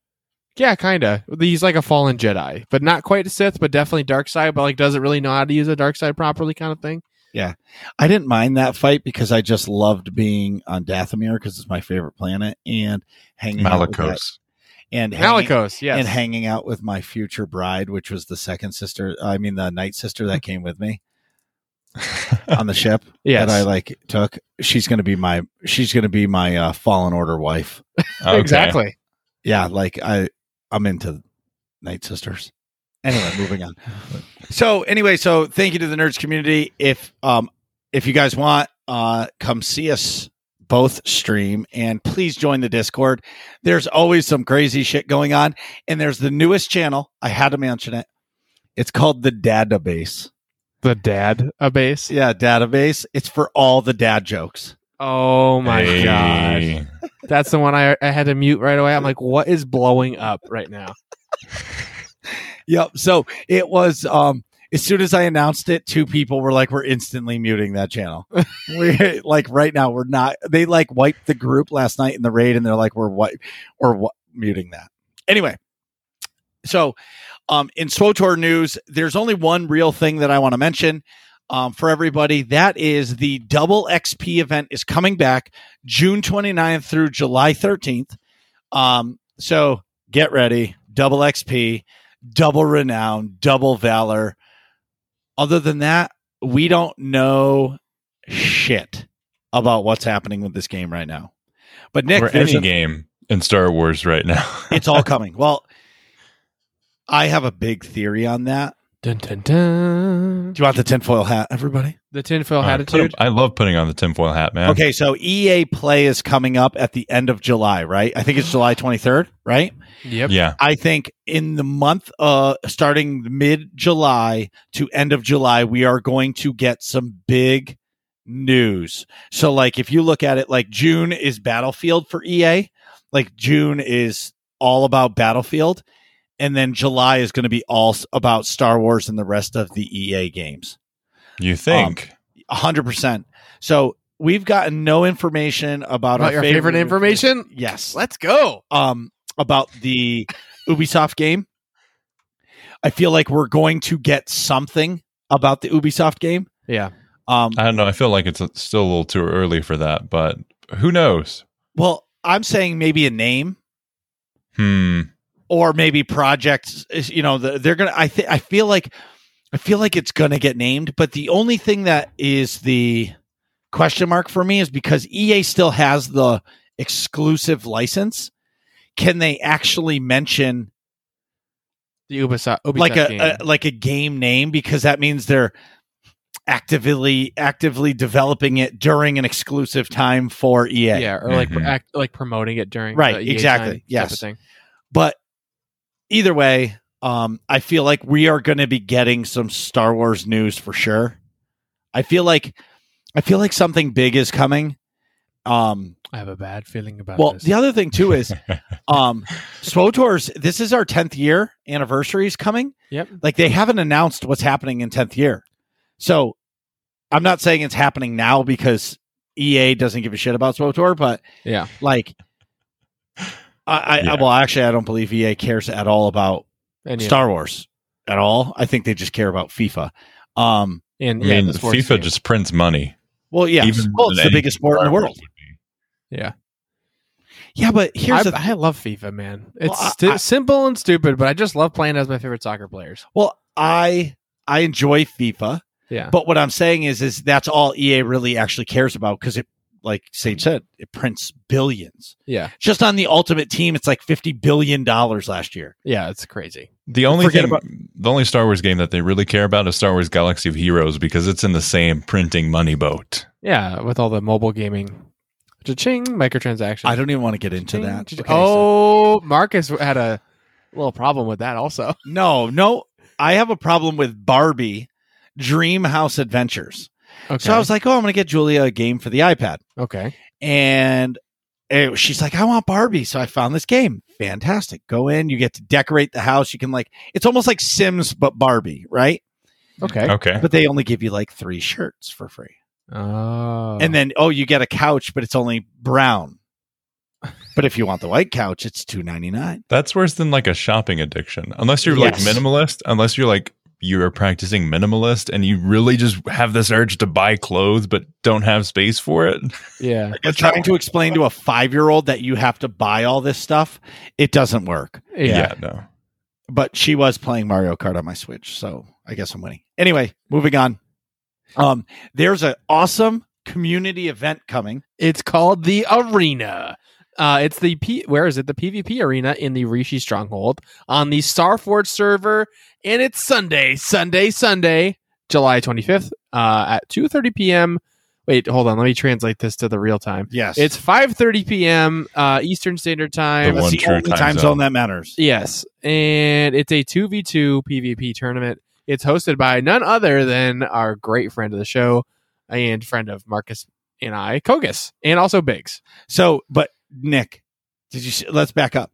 yeah, kind of. He's like a fallen Jedi, but not quite a Sith, but definitely dark side. But like doesn't really know how to use a dark side properly, kind of thing.
Yeah, I didn't mind that fight because I just loved being on Dathomir because it's my favorite planet and hanging out with that-
Malicos.
And hanging,
Malicos, yes.
and hanging out with my future bride, which was the second sister. I mean, the night sister that came with me on the ship
yes.
that I like took. She's gonna be my she's gonna be my uh, fallen order wife.
Okay.
Exactly.
Yeah, like I I'm into night sisters. Anyway, moving on. So anyway, so thank you to the nerds community. If um if you guys want, uh come see us both stream and please join the Discord. There's always some crazy shit going on. And there's the newest channel. I had to mention it. It's called the Database.
The dad a base.
Yeah, database. It's for all the dad jokes.
Oh my
Hey.
gosh. That's the one I, I had to mute right away. I'm like, what is blowing up right now?
Yep. So it was um as soon as I announced it, two people were like, "We're instantly muting that channel." we like right now, we're not. They like wiped the group last night in the raid, and they're like, "We're what or what muting that." Anyway, so um in SWTOR news, there's only one real thing that I want to mention. Um, for everybody, that is the double XP event is coming back June 29th through July 13th. Um, so get ready, double XP double renown, double valor. Other than that, we don't know shit about what's happening with this game right now. But Nick,
or any
a-
game in Star Wars right now.
it's all coming. Well, I have a big theory on that,
Dun, dun, dun.
Do you want the tinfoil hat, everybody?
The tinfoil
Uh,
attitude.
put- I love putting on the tinfoil hat, man.
Okay, so EA Play is coming up at the end of July, right? I think it's July 23rd, right?
Yep.
Yeah.
I think in the month uh starting mid July to end of July, we are going to get some big news. So like if you look at it like June is Battlefield for EA, like June is all about Battlefield and then July is going to be all about Star Wars and the rest of the EA games.
You think?
A hundred percent. So we've gotten no information about,
About
our
your favorite information?
Yes.
Let's go.
Um, about the Ubisoft game. I feel like we're going to get something about the Ubisoft game.
Yeah.
Um,
I don't know. I feel like it's still a little too early for that, but who knows?
well, I'm saying maybe a name
Hmm.
Or maybe projects. You know, they're gonna. I think. I feel like. I feel like it's gonna get named, but the only thing that is the question mark for me is because EA still has the exclusive license. Can they actually mention
The Ubisoft, Ubisoft
like a,
game.
a like a game name because that means they're actively actively developing it during an exclusive time for EA.
yeah, or like
Mhm.
act, like promoting it during
Right,
the EA
exactly,
time type
yes.
of thing.
But either way, um, I feel like we are going to be getting some Star Wars news for sure. I feel like I feel like something big is coming. Um,
I have a bad feeling about
well,
this.
the other thing too is um SWTOR's this is our 10th year anniversary is coming.
Yep.
Like they haven't announced what's happening in 10th year. So I'm not saying it's happening now because EA doesn't give a shit about SWOTOR, but
Yeah.
like I, I well actually I don't believe EA cares at all about
And yeah,
Star Wars at all. I think they just care about FIFA. Um
and
I mean,
the
FIFA
game.
just prints money.
well yeah,
Even
well it's the biggest sport in the world.
yeah.
Yeah, but here's
I,
the
I love FIFA, man. It's
Well, I-
sti-
I-
simple and stupid, but I just love playing as my favorite soccer players.
well I I enjoy FIFA.
Yeah.
But what I'm saying is, is that's all EA really actually cares about because it, like Sage said, it prints billions.
yeah.
Just on the Ultimate Team, it's like fifty billion dollars last year.
Yeah. It's crazy.
The only
Forget
thing,
about-
the only Star Wars game that they really care about is Star Wars Galaxy of Heroes because it's in the same printing money boat.
Yeah. With all the mobile gaming. Cha-ching, microtransactions.
I don't even want to get into
Cha-ching,
that.
cha-ching.
Okay, so-
oh, Marcus had a little problem with that also.
no, no, I have a problem with Barbie Dream House Adventures.
Okay.
So I was like, oh, I'm going to get Julia a game for the iPad,
okay.
and it- she's like, I want Barbie. So I found this game. Fantastic. Go in, you get to decorate the house. You can like, it's almost like Sims but Barbie, right?
Okay.
Okay.
But they only give you like three shirts for free.
Oh.
and then oh you get a couch but it's only brown but if you want the white couch it's 299
That's worse than like a shopping addiction. Unless you're like minimalist, unless you're like you're practicing minimalist and you really just have this urge to buy clothes but don't have space for it.
yeah.
but trying to explain to a five-year-old that you have to buy all this stuff it doesn't work
Yeah.
no.
but she was playing mario kart on my switch so i guess i'm winning anyway moving on um there's an awesome community event coming
It's called the Arena. Uh, it's the P. Where is it? The PvP arena in the Rishi Stronghold on the Starforge server, and it's Sunday, Sunday, Sunday, July twenty fifth, uh, at two thirty p.m. Wait, hold on. Let me translate this to the real time.
yes
It's five thirty p.m. Uh, Eastern Standard Time.
The
that's
one
the
true
only
time
time
zone.
zone that matters
Yes, and it's a two v two PvP tournament. It's hosted by none other than our great friend of the show and friend of Marcus and I, Kogus, and also Biggs.
so but nick did you let's back up.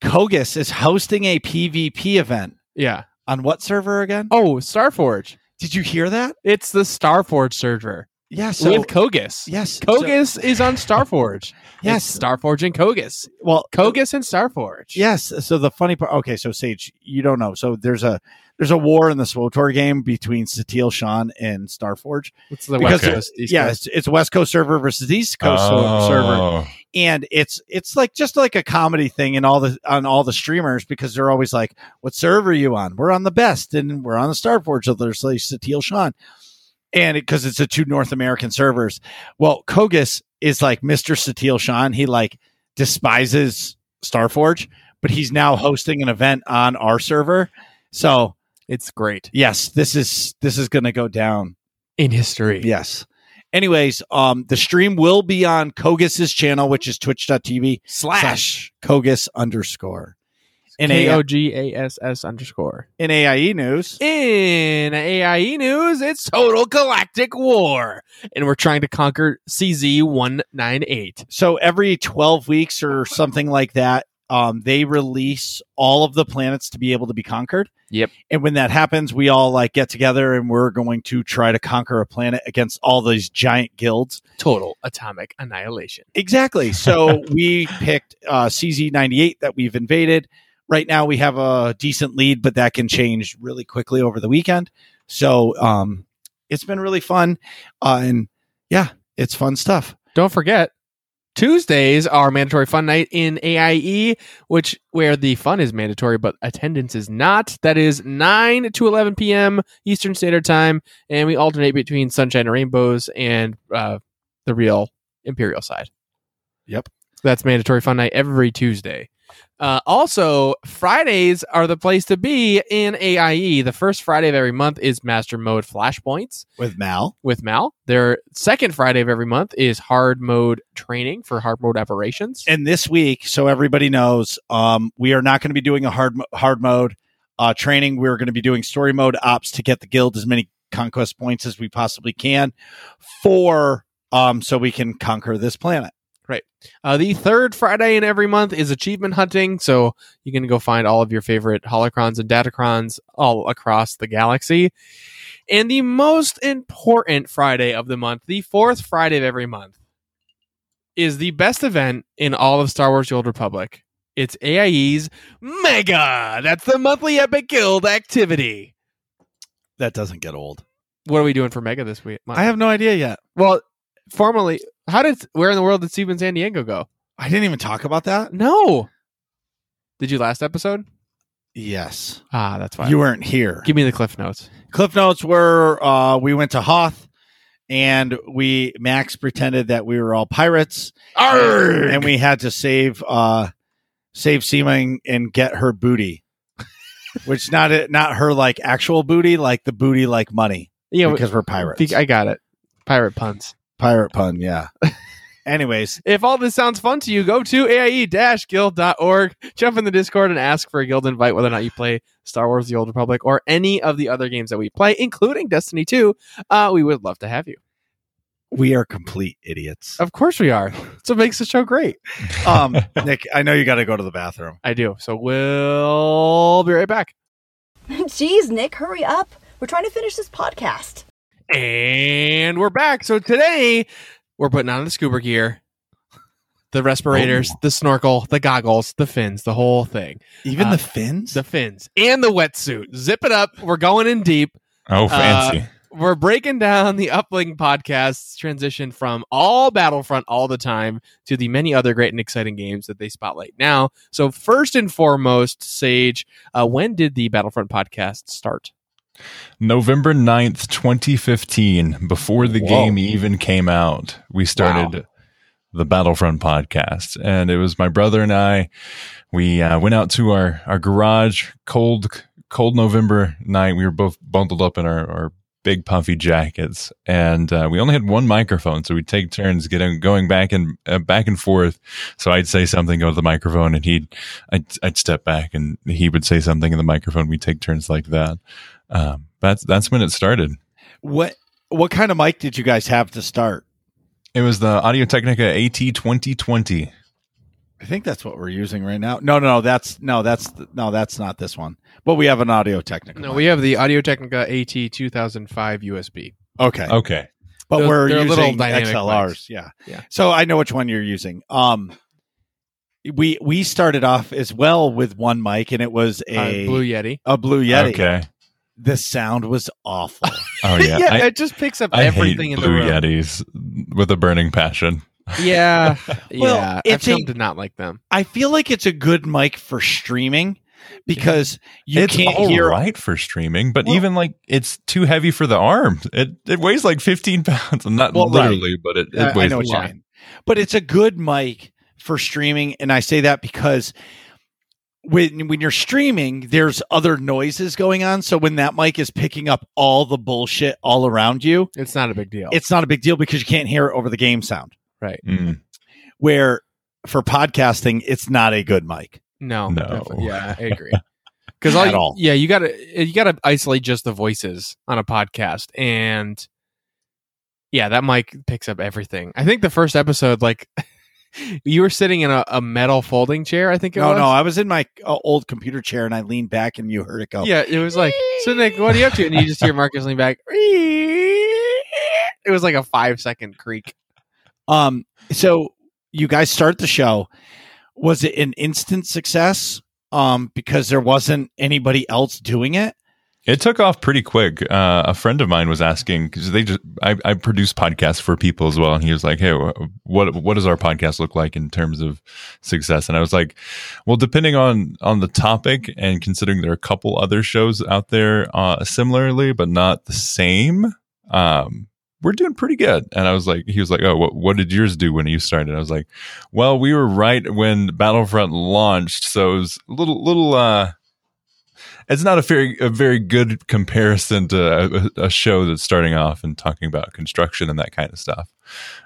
Kogus is hosting a pvp event.
Yeah.
on what server again?
Oh, Starforge.
did you hear that?
It's the Starforge server
yeah so
with Kogus.
yes so-
Kogus is on Starforge.
Yes.
It's Starforge and Kogus.
well
Kogus and Starforge.
Yes. So the funny part. Okay, so Sage, you don't know. So there's a there's a war in the SWTOR game between Satele Shan and Starforge.
It's the
Because
West
it-
Coast. East
yeah,
Coast.
it's, it's West Coast server versus East Coast so- server,
Oh.
and it's it's like just like a comedy thing in all the on all the streamers because they're always like, "What server are you on? We're on the best, and we're on the Starforge." So there's like Satele Shan, and because it's the two North American servers. Well, Kogus is like Mr. Satele Shan. He like despises Starforge, but he's now hosting an event on our server. So
It's great
Yes, this is this is going to go down.
in history.
Yes. Anyways, um, the stream will be on Kogus's channel, which is twitch.tv slash Kogus underscore. In,
K
A-
O G A S S underscore.
in AIE news,
In AIE news, it's Total Galactic War, and we're trying to conquer CZ one nine eight.
so every 12 weeks or something like that, um, they release all of the planets to be able to be conquered.
Yep.
And when that happens, we all like get together and we're going to try to conquer a planet against all these giant guilds.
Total atomic annihilation.
Exactly. So we picked uh, CZ98 that we've invaded. Right now we have a decent lead, but that can change really quickly over the weekend. So um, it's been really fun. Uh, and yeah, it's fun stuff.
Don't forget, Tuesdays are mandatory fun night in AIE, which where the fun is mandatory but attendance is not. That is 9 to 11 p.m. Eastern Standard Time, and we alternate between Sunshine and Rainbows and uh, the real Imperial side.
Yep.
That's mandatory fun night every Tuesday. Uh, also, Fridays are the place to be in AIE. The first Friday of every month is Master Mode Flashpoints
With Mal.
with Mal. Their second Friday of every month is hard mode training for hard mode operations.
And this week, so everybody knows, um, we are not going to be doing a hard hard mode uh, training. We're going to be doing story mode ops to get the guild as many conquest points as we possibly can for um, so we can conquer this planet.
Uh, the third Friday in every month is achievement hunting, so you can go find all of your favorite holocrons and datacrons all across the galaxy. And the most important Friday of the month, the fourth Friday of every month, is the best event in all of Star Wars: The Old Republic. It's AIE's Mega. That's the monthly Epic Guild activity.
That doesn't get old.
What are we doing for Mega this week? month?
I have no idea yet.
well, formally, how did where in the world did Steven San Diego go?
I didn't even talk about that.
No. Did you last episode?
Yes,
Ah, that's fine.
you weren't here.
Give me the cliff notes.
Cliff notes were uh, we went to Hoth, and we Max pretended that we were all pirates, and we had to save uh, save Seema and get her booty, which not it, not her like actual booty, like the booty like money
yeah,
because we're pirates.
I got it. Pirate puns.
Pirate pun, yeah. Anyways,
If all this sounds fun to you, go to aie-guild.org, jump in the Discord, and ask for a guild invite whether or not you play Star Wars: The Old Republic or any of the other games that we play, including Destiny 2. Uh, we would love to have you.
we are complete idiots.
Of course we are. That's what makes the show great.
Um, Nick, I know you got to go to the bathroom.
I do. So we'll be right back.
Jeez, Nick, hurry up. We're trying to finish this podcast.
And we're back. So today we're putting on the scuba gear, the respirators,
Oh.
the snorkel, the goggles, the fins, the whole thing.
Even
Uh,
the fins.
The fins and the wetsuit. Zip it up. We're going in deep.
Oh, fancy.
We're breaking down the Uplink podcast's transition from all Battlefront all the time to the many other great and exciting games that they spotlight now. So first and foremost, Sage, uh, when did the Battlefront podcast start?
November 9th, 2015, before the
Whoa.
game even came out, we started the Battlefront podcast. And it was my brother and I. We uh, went out to our, our garage, cold, cold November night. We were both bundled up in our, our big puffy jackets. And uh, we only had one microphone. So we'd take turns getting, going back and uh, back and forth. So I'd say something, go to the microphone, and he'd, I'd, I'd step back and he would say something in the microphone. We'd take turns like that. Um, that's that's when it started.
what what kind of mic did you guys have to start?
It was the Audio Technica AT twenty twenty.
I think that's what we're using right now. No, no, no. That's no, that's no, that's not this one. But we have an audio Technica.
No,
mic.
we have the Audio Technica AT 2005 USB.
okay,
Okay,
but
They're-
we're
they're little
using
dynamic
XLRs.
mics.
Yeah,
Yeah.
So I know which one you're using. Um, we we started off as well with one mic, and it was
Uh,
a
Blue Yeti.
a Blue Yeti.
okay.
The sound was awful.
Oh yeah,
yeah,
I,
it just picks up
I
everything
hate
in the
Blue
room.
Yetis with a burning passion.
Yeah,
Well,
yeah. I've
it's a-
come to not like them.
I feel like it's a good mic for streaming because you
it's
can't
all
hear.
right for streaming, but
Well-
even like it's too heavy for the arm. It it weighs like fifteen pounds. Not
Well, right.
literally, but it, it
I- I
weighs
know
a lot.
But it's a good mic for streaming, and I say that because when when you're streaming, there's other noises going on. So when that mic is picking up all the bullshit all around you,
It's not a big deal.
it's not a big deal because you can't hear it over the game sound.
right.
Mm.
Where for podcasting, it's not a good mic.
No,
No.
definitely. yeah, I agree. Because
At
all,
all.
yeah, you gotta you gotta isolate just the voices on a podcast, and yeah, that mic picks up everything. I think the first episode, like you were sitting in a, a metal folding chair. I think it
No,
was.
no, I was in my uh, old computer chair and I leaned back and you heard it go.
Yeah, it was like so. Nick, what are you up to? And you just hear Marcus lean back. It was like a five second creak.
Um. So you guys start the show. Was it an instant success? Um, because there wasn't anybody else doing it.
It took off pretty quick. Uh, a friend of mine was asking because they just I, I produce podcasts for people as well, and he was like, "Hey, what what does our podcast look like in terms of success?" And I was like, "Well, depending on on the topic, and considering there are a couple other shows out there uh, similarly, but not the same, um, we're doing pretty good." And I was like, "He was like, oh, what what did yours do when you started?" And I was like, "Well, we were right when Battlefront launched, so it was a little little." uh it's not a very a very good comparison to a, a show that's starting off and talking about construction and that kind of stuff.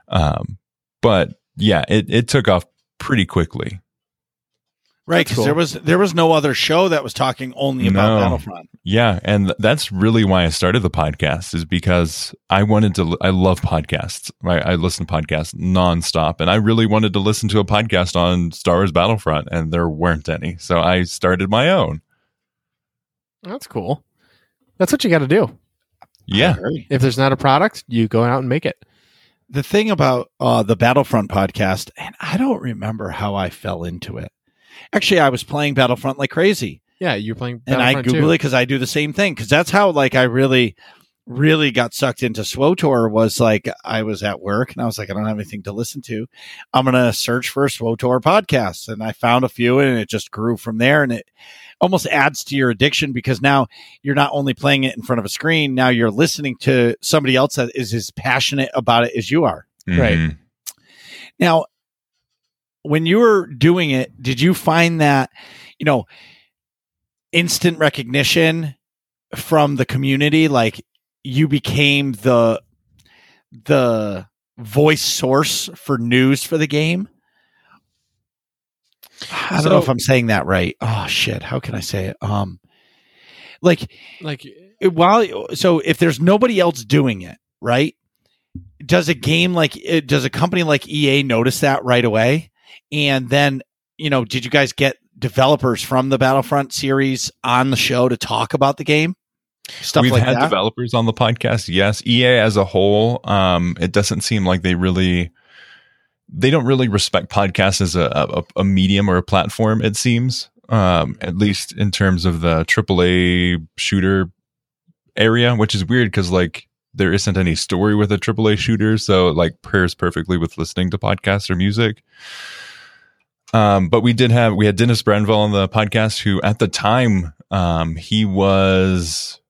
Um, but yeah, it it took off pretty quickly.
Right, because
cool.
there was there was no other show that was talking only about
No.
Battlefront.
Yeah, and th- that's really why I started the podcast is because I wanted to. I love podcasts. Right, I listen to podcasts nonstop, and I really wanted to listen to a podcast on Star Wars Battlefront, and there weren't any, so I started my own.
That's cool. That's what you got to do.
Yeah,
If there's not a product, you go out and make it.
The thing about uh, the Battlefront podcast, and I don't remember how I fell into it. Actually, I was playing Battlefront like crazy.
Yeah, you're playing.
and I
Battlefront
Google
too.
it because I do the same thing. Because that's how like I really, really got sucked into SWTOR. Was like I was at work and I was like, I don't have anything to listen to. I'm gonna search for a SWTOR podcasts, and I found a few, and it just grew from there. And it almost adds to your addiction because now you're not only playing it in front of a screen, now you're listening to somebody else that is as passionate about it as you are.
Right.
Mhm.
Now, when you were doing it, did you find that, you know, instant recognition from the community? Like you became the the voice source for news for the game? I don't know if I'm saying that right. Oh shit, how can I say it? Um like
like
while so if there's nobody else doing it, right? Does a game like it, does a company like EA notice that right away? And then, you know, did you guys get developers from the Battlefront series on the show to talk about the game? Stuff
We've
like
had
that.
developers on the podcast. Yes, EA as a whole, um, it doesn't seem like they really, they don't really respect podcasts as a, a, a medium or a platform. It seems, um, at least in terms of the AAA shooter area, which is weird because like there isn't any story with a AAA shooter, so like pairs perfectly with listening to podcasts or music. Um, but we did have we had Dennis Brännvall on the podcast, who at the time um, he was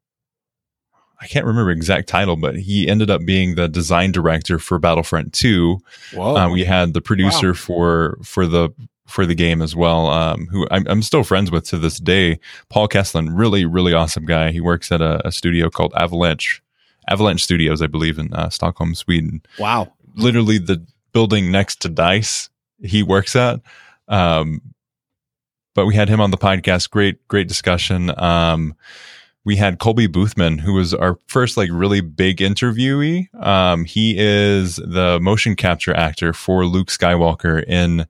I can't remember exact title, but he ended up being the design director for Battlefront Two. Uh, we had the producer for for the for the game as well, um, who I'm, I'm still friends with to this day. Paul Keslin, really really awesome guy. He works at a, a studio called Avalanche Avalanche Studios, I believe, in uh, Stockholm, Sweden
wow.
literally the building next to Dice he works at. Um, but we had him on the podcast. Great, great discussion. Um, we had Colby Boothman, who was our first like really big interviewee. Um, he is the motion capture actor for Luke Skywalker in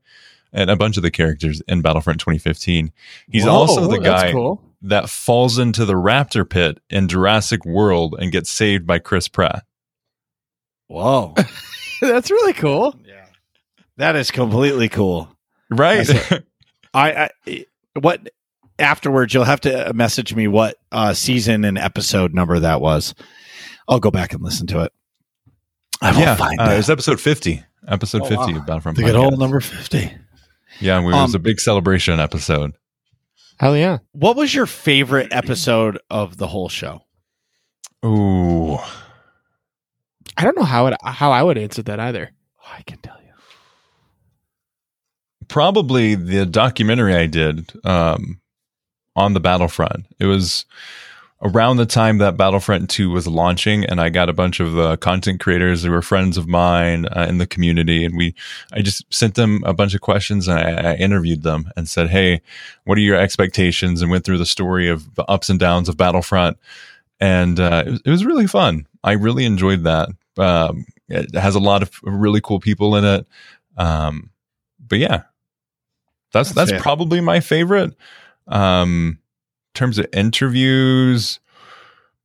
and a bunch of the characters in Battlefront 2015. He's
Whoa,
also the guy
cool.
that falls into the raptor pit in Jurassic World and gets saved by Chris Pratt.
Whoa.
That's really cool.
yeah. That is completely cool.
Right?
I, I what afterwards you'll have to message me what uh season and episode number that was. I'll go back and listen to it. I will
yeah,
find
uh,
it.
it was episode 50. Episode
Oh,
50
wow.
of Battlefront
the good old number 50.
Yeah, we, it
Um,
was a big celebration episode.
Hell yeah.
What was your favorite episode of the whole show?
Ooh.
I don't know how it how I would answer that either.
Oh, I can tell you.
probably the documentary I did um, on the Battlefront. It was around the time that Battlefront 2 was launching, and I got a bunch of uh, content creators who were friends of mine uh, in the community, and we, I just sent them a bunch of questions and I, I, interviewed them and said, "Hey, what are your expectations?" and went through the story of the ups and downs of Battlefront, and uh, it, was, it was really fun. I really enjoyed that. Um, it has a lot of really cool people in it. Um, but yeah, that's that's, that's probably my favorite. Um, in terms of interviews,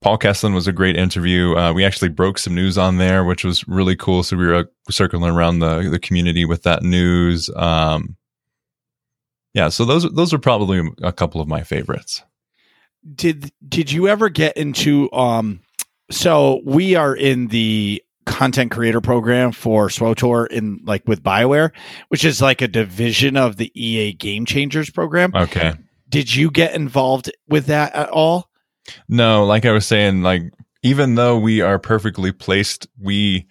Paul Keslin was a great interview. Uh, we actually broke some news on there, which was really cool. So we were uh, circling around the the community with that news. Um, yeah, so those those are probably a couple of my favorites.
Did did you ever get into um? So we are in the content creator program for SWTOR in like with Bioware, which is like a division of the EA Game Changers program.
Okay.
Did you get involved with that at all?
No, like I was saying, like even though we are perfectly placed, we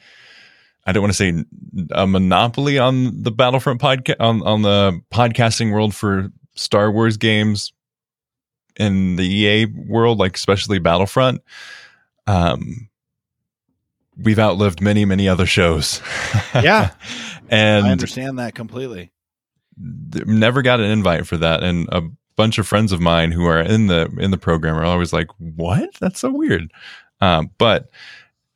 I don't want to say a monopoly on the Battlefront podcast on, on the podcasting world for Star Wars games in the EA world, like especially Battlefront. Um, we've outlived many, many other shows.
Yeah.
and
I understand that completely.
Never got an invite for that. And a bunch of friends of mine who are in the in the program are always like, What? That's so weird. Um, but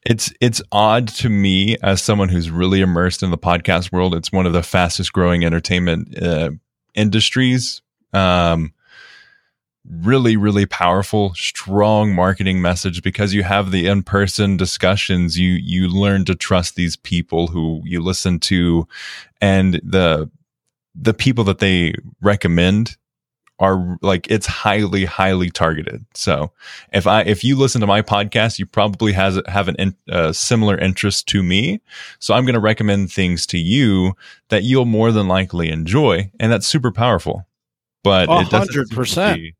it's it's odd to me as someone who's really immersed in the podcast world. It's one of the fastest growing entertainment uh, industries. Um, really really powerful strong marketing message because you have the in-person discussions you you learn to trust these people who you listen to and the the people that they recommend are like it's highly highly targeted so if i if you listen to my podcast you probably has have an in, uh, similar interest to me so i'm going to recommend things to you that you'll more than likely enjoy and that's super powerful but
100%. it doesn't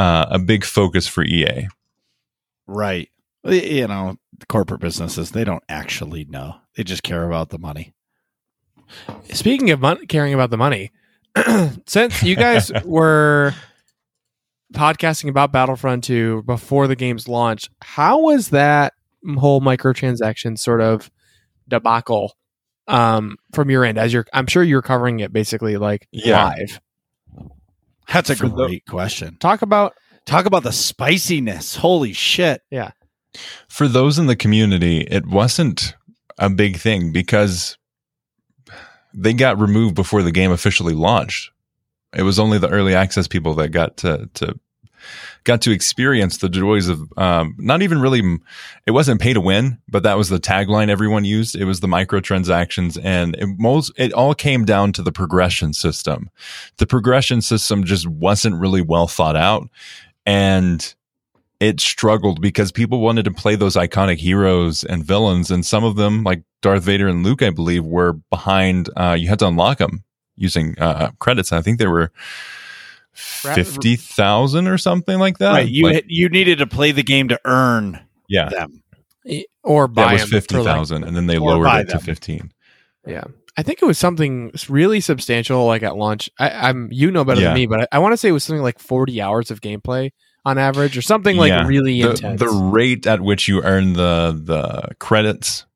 uh, a big focus for EA.
Right. You know, corporate businesses, they don't actually know. They just care about the money.
Speaking of mon- caring about the money, since you guys were podcasting about Battlefront 2 before the game's launch, how was that whole microtransaction sort of debacle um, from your end? As you're, I'm sure you're covering it basically like yeah. live.
That's a great the, question.
Talk about
talk about the spiciness. Holy shit.
Yeah.
For those in the community, it wasn't a big thing because they got removed before the game officially launched. It was only the early access people that got to to got to experience the joys of um, not even really it wasn't pay to win but that was the tagline everyone used. It was the microtransactions and it most it all came down to the progression system. The progression system just wasn't really well thought out. And it struggled because people wanted to play those iconic heroes and villains and some of them like darth vader and luke i believe were behind uh, you had to unlock them using uh, credits and i think they were fifty thousand or something like that.
Right. You
like,
you needed to play the game to earn
yeah
them
or buy
that was fifty thousand, like, and then they lowered it them. to fifteen.
Yeah, I think it was something really substantial. Like at launch, I, am you know better yeah. than me, but I, I want to say it was something like forty hours of gameplay on average, or something like yeah. really
the,
intense.
The rate at which you earn the the credits,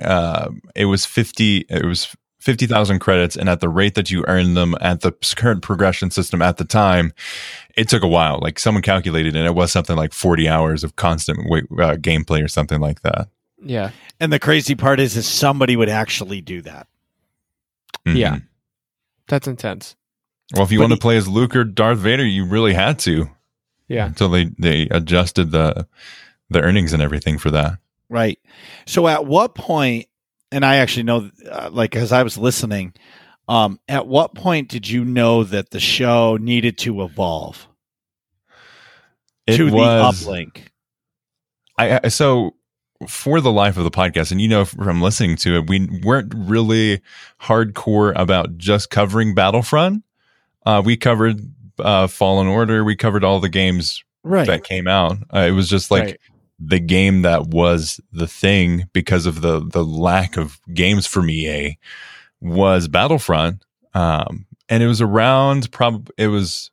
uh, it was fifty. It was 50,000 credits and at the rate that you earn them at the current progression system at the time, it took a while. Like someone calculated and it was something like 40 hours of constant uh, gameplay or something like that.
Yeah.
And the crazy part is, is somebody would actually do that.
Mm-hmm. Yeah. That's intense.
Well, if you but want to play as Luke or Darth Vader, you really had to.
Yeah.
Until they, they adjusted the, the earnings and everything for that.
Right. So at what point and I actually know, uh, like, as I was listening, um, at what point did you know that the show needed to evolve
it
to
was,
the uplink?
I, I so for the life of the podcast, and you know from listening to it, we weren't really hardcore about just covering Battlefront. Uh, we covered uh, Fallen Order. We covered all the games
right.
that came out. Uh, it was just like right the game that was the thing because of the the lack of games from EA was Battlefront. Um, and it was around probably it was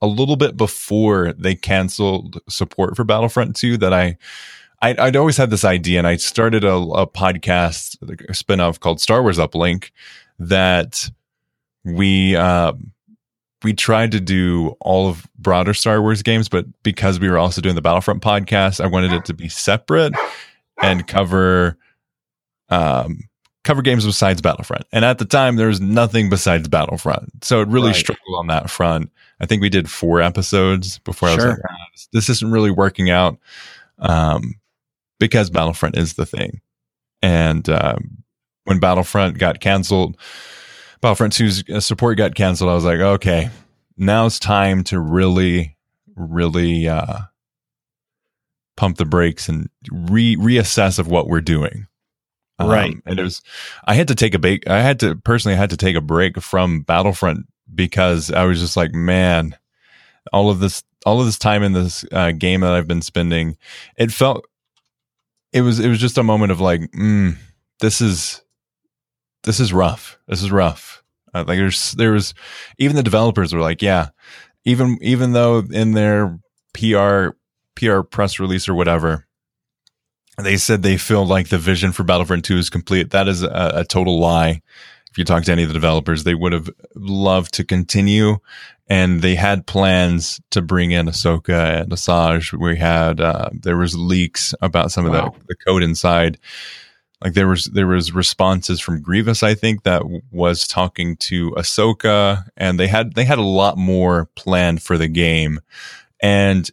a little bit before they canceled support for Battlefront 2 that I I'd, I'd always had this idea, and I started a, a podcast, a spinoff called Star Wars Uplink, that we uh, we tried to do all of broader Star Wars games, but because we were also doing the Battlefront podcast, I wanted it to be separate and cover um, cover games besides Battlefront. And at the time, there was nothing besides Battlefront, so it really
Right.
struggled on that front. I think we did four episodes before I was like, "Ah, this- this isn't really working out um, because Battlefront is the thing. And um, when Battlefront got canceled, Battlefront 2's support got canceled. I was like, okay, now it's time to really, really uh, pump the brakes and re reassess of what we're doing. Um,
Right.
and it was, I had to take a break. I had to personally, I had to take a break from Battlefront because I was just like, man, all of this, all of this time in this uh, game that I've been spending, it felt, it was, it was just a moment of like, mm, this is, this is rough. This is rough. Uh, like there's, there was, even the developers were like, yeah, even, even though in their PR, PR press release or whatever, they said they feel like the vision for Battlefront 2 is complete. That is a, a total lie. If you talk to any of the developers, they would have loved to continue and they had plans to bring in Ahsoka and Asajj. We had, uh, there was leaks about some
Wow.
of the, the code inside. Like there was, there was responses from Grievous, I think that w- was talking to Ahsoka and they had, they had a lot more planned for the game. And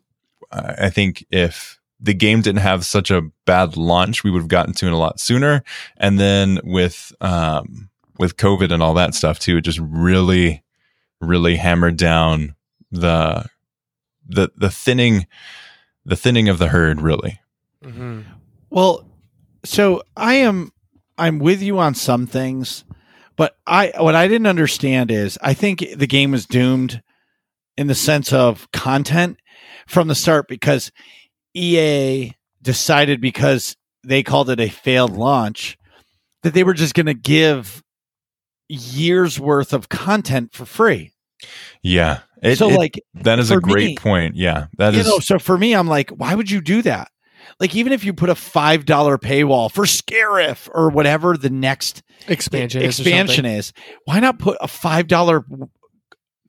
I I think if the game didn't have such a bad launch, we would have gotten to it a lot sooner. And then with um, with COVID and all that stuff too, it just really, really hammered down the the the thinning the thinning of the herd. Really,
Mm-hmm.
Well, so I am I'm with you on some things, but I what I didn't understand is I think the game was doomed in the sense of content from the start because EA decided because they called it a failed launch that they were just going to give years worth of content for free.
yeah. It,
so
it-
like
that is a great
me-
point. Yeah, that
you
is
know, so for me, I'm like, why would you do that? Like, even if you put a five dollar paywall for Scarif or whatever the next
Expansion. is
expansion
something.
is, why not put a five dollar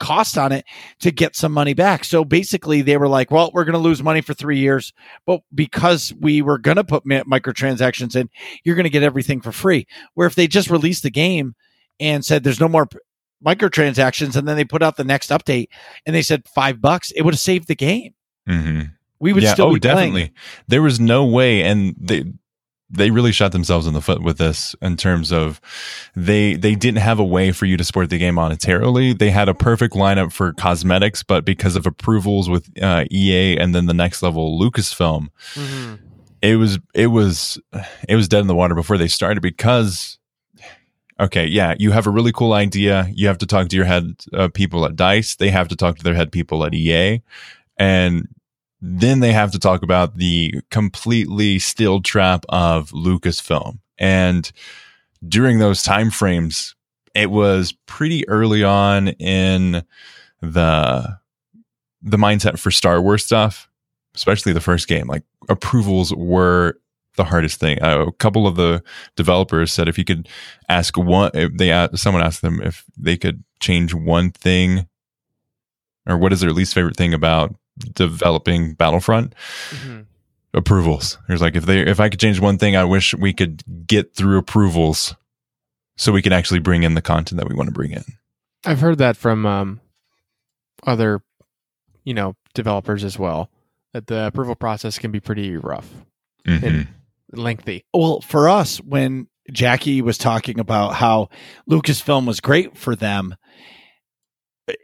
cost on it to get some money back? So basically, they were like, well, we're going to lose money for three years, but because we were going to put microtransactions in, you're going to get everything for free. Where if they just released the game and said there's no more microtransactions, and then they put out the next update and they said five bucks, it would have saved the game.
Mhm.
We would
yeah,
still
oh,
be playing.
definitely. There was no way, and they they really shot themselves in the foot with this in terms of they they didn't have a way for you to support the game monetarily. They had a perfect lineup for cosmetics, but because of approvals with uh, EA and then the next level Lucasfilm,
Mhm.
it was it was it was dead in the water before they started because okay yeah you have a really cool idea you have to talk to your head uh, people at dice they have to talk to their head people at ea and then they have to talk about the completely still trap of lucasfilm and during those time frames it was pretty early on in the the mindset for star wars stuff especially the first game like approvals were the hardest thing. Uh, a couple of the developers said if you could ask one, they asked, someone asked them if they could change one thing, or what is their least favorite thing about developing Battlefront
Mhm.
approvals. There's like if they if I could change one thing, I wish we could get through approvals so we can actually bring in the content that we want to bring in.
I've heard that from um, other, you know, developers as well. That the approval process can be pretty rough,
Mhm.
lengthy.
Well, for us, when Jackie was talking about how Lucasfilm was great for them,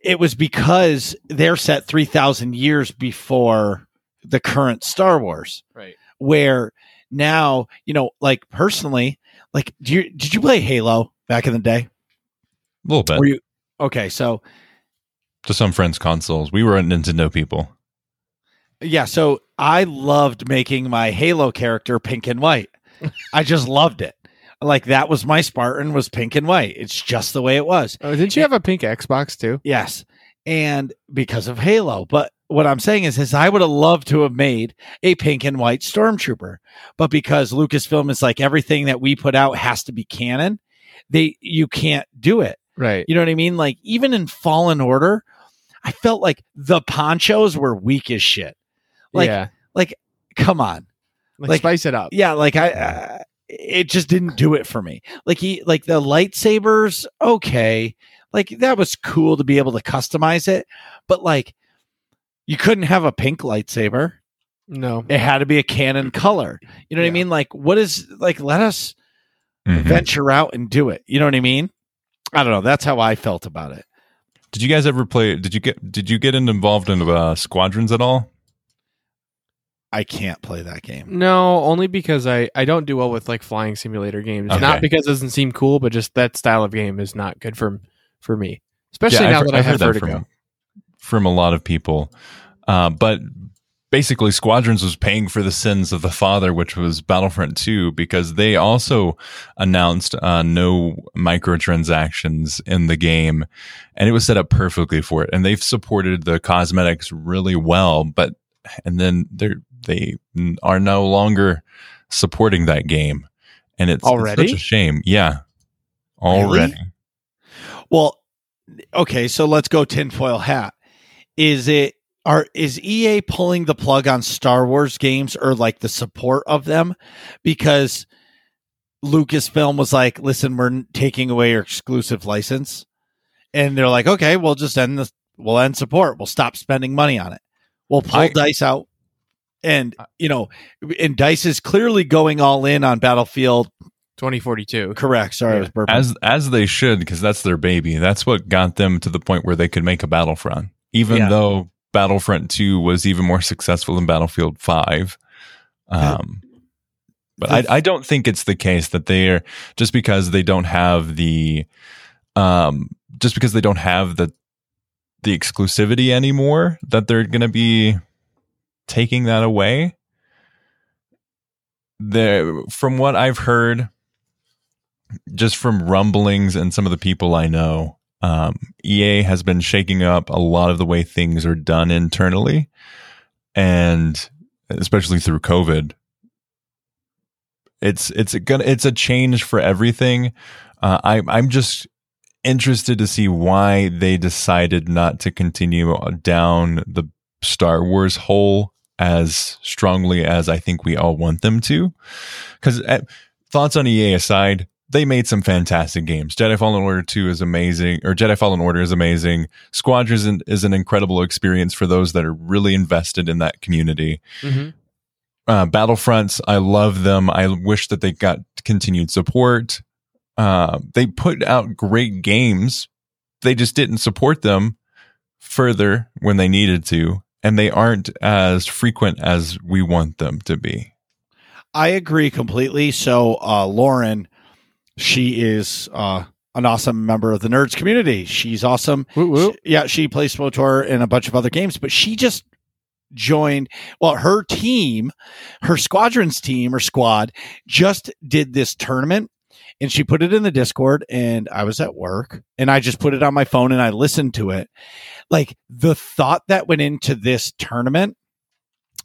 it was because they're set 3,000 years before the current Star Wars,
Right.
where now, you know, like personally, like, do you, did you play Halo back in the day?
A little bit.
Were you, okay, so
to some friends' consoles. We were Nintendo people.
Yeah, so I loved making my Halo character pink and white. I just loved it. Like that was my Spartan was pink and white. It's just the way it was.
Oh, didn't you have a pink Xbox too?
Yes. And because of Halo. But what I'm saying is, is I would have loved to have made a pink and white stormtrooper. But because Lucasfilm is like everything that we put out has to be canon, they you can't do it.
Right.
You know what I mean? Like even in Fallen Order, I felt like the ponchos were weak as shit. Like
yeah.
like come on.
Like,
like-
spice it up.
Yeah, like I uh, it just didn't do it for me. Like he like the lightsabers, okay. Like that was cool to be able to customize it, but like you couldn't have a pink lightsaber.
No.
It had to be a canon color. You know what I mean? Like what is like let us
Mhm.
venture out and do it. You know what I mean? I don't know. That's how I felt about it.
Did you guys ever play? Did you get? Did you get involved in uh, squadrons at all?
I can't play that game.
No, only because I, I don't do well with like flying simulator games.
Okay.
Not because it doesn't seem cool, but just that style of game is not good for for me. Especially
Yeah,
now
I've-
that I
I've
have
heard that
Vertigo.
from, from a lot of people. Uh, but basically, Squadrons was paying for the sins of the father, which was Battlefront 2, because they also announced uh, no microtransactions in the game, and it was set up perfectly for it. And they've supported the cosmetics really well, but and then they're they are no longer supporting that game, and it's, it's
Already?
such a shame. Yeah,
Really?
already.
Well, okay, so let's go tinfoil hat. Is it are is EA pulling the plug on Star Wars games or like the support of them? Because Lucasfilm was like, listen, we're taking away your exclusive license. And they're like, okay, we'll just end this we'll end support. We'll stop spending money on it. We'll pull
I-
dice out. And you know, and Dice is clearly going all in on Battlefield.
2042.
Correct. Sorry, I was burping.
as as they should because that's their baby that's what got them to the point where they could make a battlefront even
Yeah.
though battlefront 2 was even more successful than battlefield 5 um but I, I don't think it's the case that they're just because they don't have the um just because they don't have the the exclusivity anymore that they're going to be taking that away there from what i've heard just from rumblings and some of the people I know, um, EA has been shaking up a lot of the way things are done internally, and especially through COVID. It's it's a gonna it's a change for everything. Uh, I I'm just interested to see why they decided not to continue down the Star Wars hole as strongly as I think we all want them to. Because thoughts on EA aside, they made some fantastic games. Jedi Fallen Order 2 is amazing, or Jedi Fallen Order is amazing. Squadrons is an, is an incredible experience for those that are really invested in that community.
Mhm.
Uh, Battlefronts, I love them. I wish that they got continued support. Uh, they put out great games. They just didn't support them further when they needed to, and they aren't as frequent as we want them to be.
I agree completely. So, uh, Lauren, she is uh, an awesome member of the nerds community. She's awesome.
Whoop, whoop.
She- yeah, she plays SWTOR in a bunch of other games, but she just joined. Well, her team, her squadrons team or squad, just did this tournament. And she put it in the Discord, and I was at work, and I just put it on my phone and I listened to it. Like the thought that went into this tournament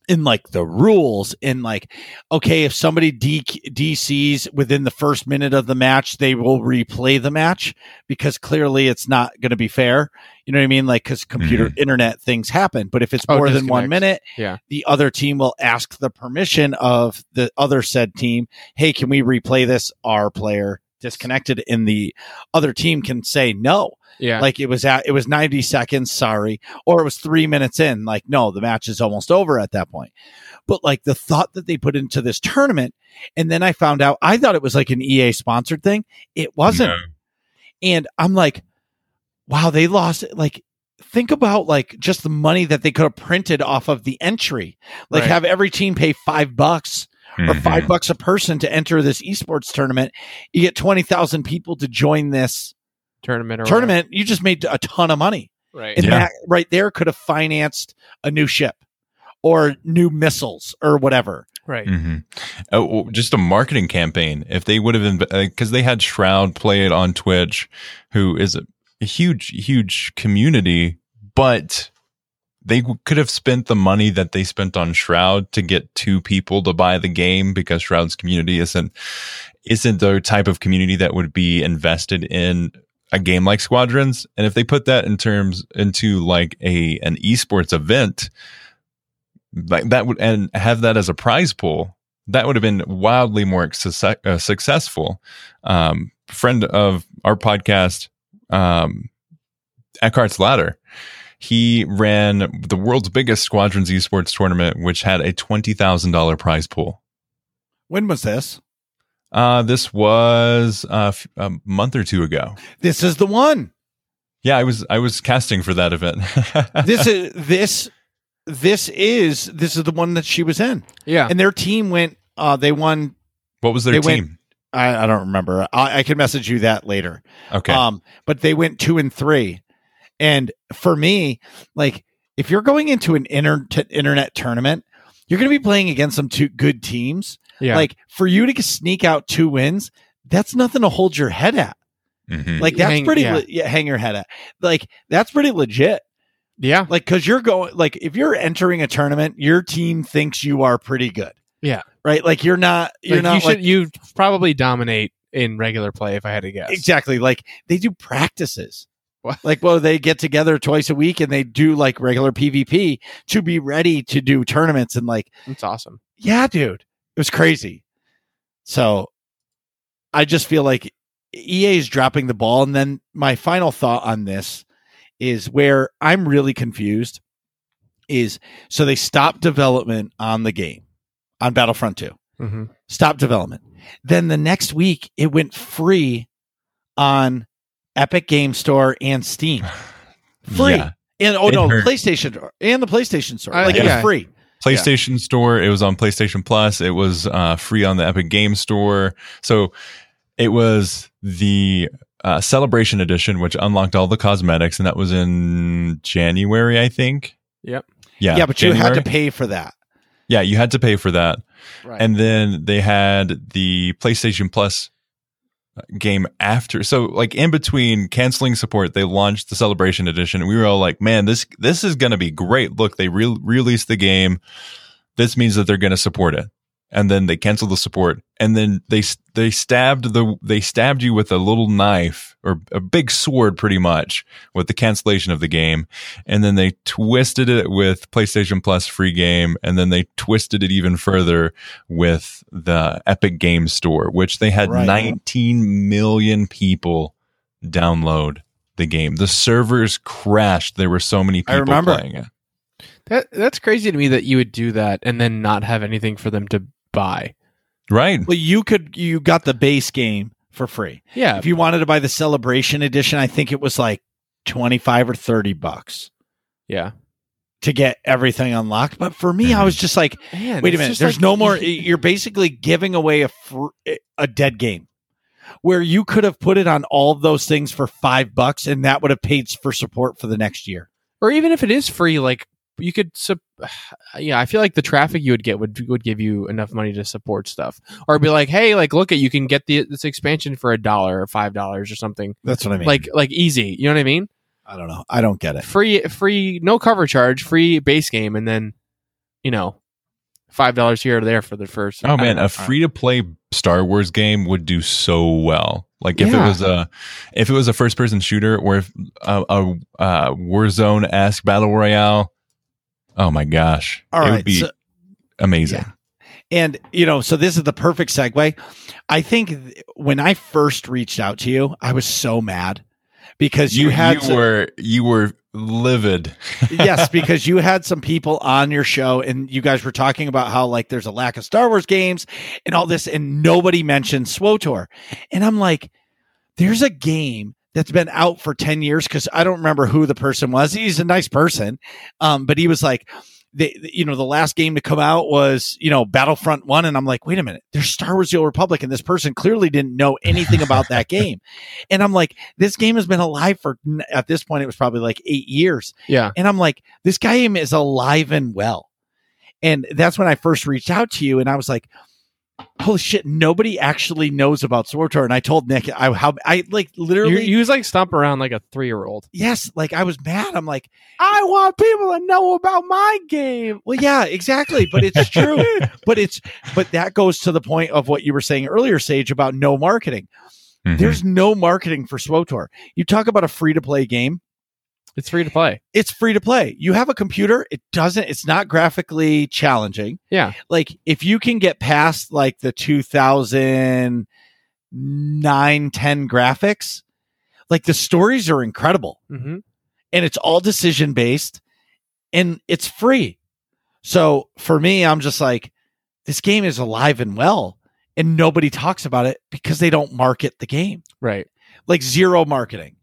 in like the rules in like okay if somebody D- dcs within the first minute of the match they will replay the match because clearly it's not going to be fair. You know what i mean? Like because computer internet things happen but if it's
Oh,
more than one minute
Yeah.
the other team will ask the permission of the other said team hey can we replay this? Our player disconnected and the other team can say no
Yeah.
like it was at it was 90 seconds sorry or it was three minutes in like no the match is almost over at that point but like the thought that they put into this tournament and then i found out i thought it was like an ea sponsored thing it wasn't
No.
and i'm like wow they lost like think about like just the money that they could have printed off of the entry like
Right.
have every team pay five bucks or
Mhm.
five bucks a person to enter this esports tournament you get 20000 people to join this
tournament or
tournament you just made a ton of money.
Right.
and
Yeah.
that right there could have financed a new ship or new missiles or whatever.
Right.
Mm-hmm. Oh, just a marketing campaign. If they would have, because they had Shroud play it on Twitch, who is a, a huge, huge community, but they could have spent the money that they spent on Shroud to get two people to buy the game because Shroud's community isn't isn't the type of community that would be invested in a game like Squadrons. And if they put that in terms into like a an esports event, like that would and have that as a prize pool, that would have been wildly more uh, successful. Um, friend of our podcast, um, Eckhart's Ladder, he ran the world's biggest Squadrons esports tournament, which had a twenty thousand dollar prize pool.
When was this?
Uh, this was uh, f- a month or two ago.
This is the one.
Yeah, I was I was casting for that event.
This is this this is this is the one that she was in.
Yeah.
And their team went uh they won
what was their
they went-
team?
I, I don't remember. I, I can message you that later.
okay,
Um, but they went two and three. And for me, like if you're going into an inter- t- internet tournament, you're going to be playing against some two good teams.
yeah.
Like for you to sneak out two wins, that's nothing to hold your head at.
Mhm.
Like that's
Hang-
pretty
yeah.
le- yeah, hang your head at. Like that's pretty legit.
yeah.
Like cuz you're going like if you're entering a tournament, your team thinks you are pretty good.
Yeah.
Right? Like you're not you're
Like,
not
you should
like
you probably dominate in regular play if I had to guess.
Exactly. Like they do practices.
What?
Like, well, they get together twice a week and they do like regular PvP to be ready to do tournaments. And like,
That's awesome.
yeah, dude, it was crazy. So I just feel like EA is dropping the ball. And then my final thought on this is where I'm really confused is so they stopped development on the game on Battlefront 2
hmm
stop development. Then the next week it went free on Epic Game Store and Steam. Free.
Yeah.
And oh
It
no,
hurt.
PlayStation and the PlayStation Store. Like it
yeah.
was free.
PlayStation Store. It was on PlayStation Plus. It was uh, free on the Epic Game Store. So it was the uh, Celebration Edition, which unlocked all the cosmetics, and that was in January, I think.
Yep.
Yeah,
Yeah, but you had to pay for that.
Yeah, you had to pay for that,
Right.
and then they had the PlayStation Plus game after. So, like in between canceling support, they launched the Celebration Edition, and we were all like, "Man, this this is going to be great! Look, they re- released the game. This means that they're going to support it." And then they canceled the support, and then they they stabbed the they stabbed you with a little knife or a big sword, pretty much, with the cancellation of the game, and then they twisted it with PlayStation Plus free game, and then they twisted it even further with the Epic Game Store, which they had
Right.
19 million people download the game. The servers crashed. There were so many
I
people
remember.
playing it.
that that's crazy to me that you would do that and then not have anything for them to buy.
Right.
Well, you could you got the base game for free.
Yeah.
If you wanted to buy the Celebration Edition, I think it was like twenty five or thirty bucks
yeah.
to get everything unlocked. But for me, I was just like,
Man,
Wait a minute. There's
like-
no more. You're basically giving away a fr- a dead game, where you could have put it on all those things for five bucks, and that would have paid for support for the next year.
or even if it is free, like you could. Sup- yeah, I feel like the traffic you would get would would give you enough money to support stuff, or be like, hey, like look at you can get the this expansion for a dollar or five dollars or something,
That's what I mean.
like like easy. You know what I mean?
I don't know. I don't get it.
Free, free, no cover charge, free base game, and then you know five dollars here or there for the first.
Oh man,
know.
a uh, free to play Star Wars game would do so well. Like if
Yeah.
it was a if it was a first person shooter or if uh, a, uh, a, a Warzone esque battle royale. Oh my gosh,
All
it
right.
would be
so-
amazing.
and you know, so this is the perfect segue. I think th- when I first reached out to you, I was so mad because you, had
you
some-
were you were livid.
yes, because you had some people on your show and you guys were talking about how like there's a lack of Star Wars games and all this, and nobody mentioned SWTOR. And I'm like, there's a game that's been out for 10 years because I don't remember who the person was. He's a nice person. Um, but he was like, the, you know, the last game to come out was, you know, Battlefront 1. And I'm like, wait a minute, there's Star Wars The Old Republic. And this person clearly didn't know anything about that game. And I'm like, this game has been alive for, at this point, it was probably like eight years.
yeah,
And I'm like, this game is alive and well. And that's when I first reached out to you and I was like, holy shit, nobody actually knows about SWTOR. And I told Nick, I, how, I like literally,
you was like stomp around like a three year old.
yes, like I was mad. I'm like,
I want people to know about my game.
well, yeah, exactly. But it's true. but it's, but that goes to the point of what you were saying earlier, Sage, about no marketing.
Mhm.
There's no marketing for SWTOR. You talk about a free to play game.
It's free to play.
It's free to play. You have a computer. It doesn't, it's not graphically challenging.
Yeah.
Like if you can get past like the 2009, 10 graphics, like the stories are incredible
Mm-hmm.
and it's all decision based and it's free. So for me, I'm just like, this game is alive and well and nobody talks about it because they don't market the game
Right.
like zero marketing.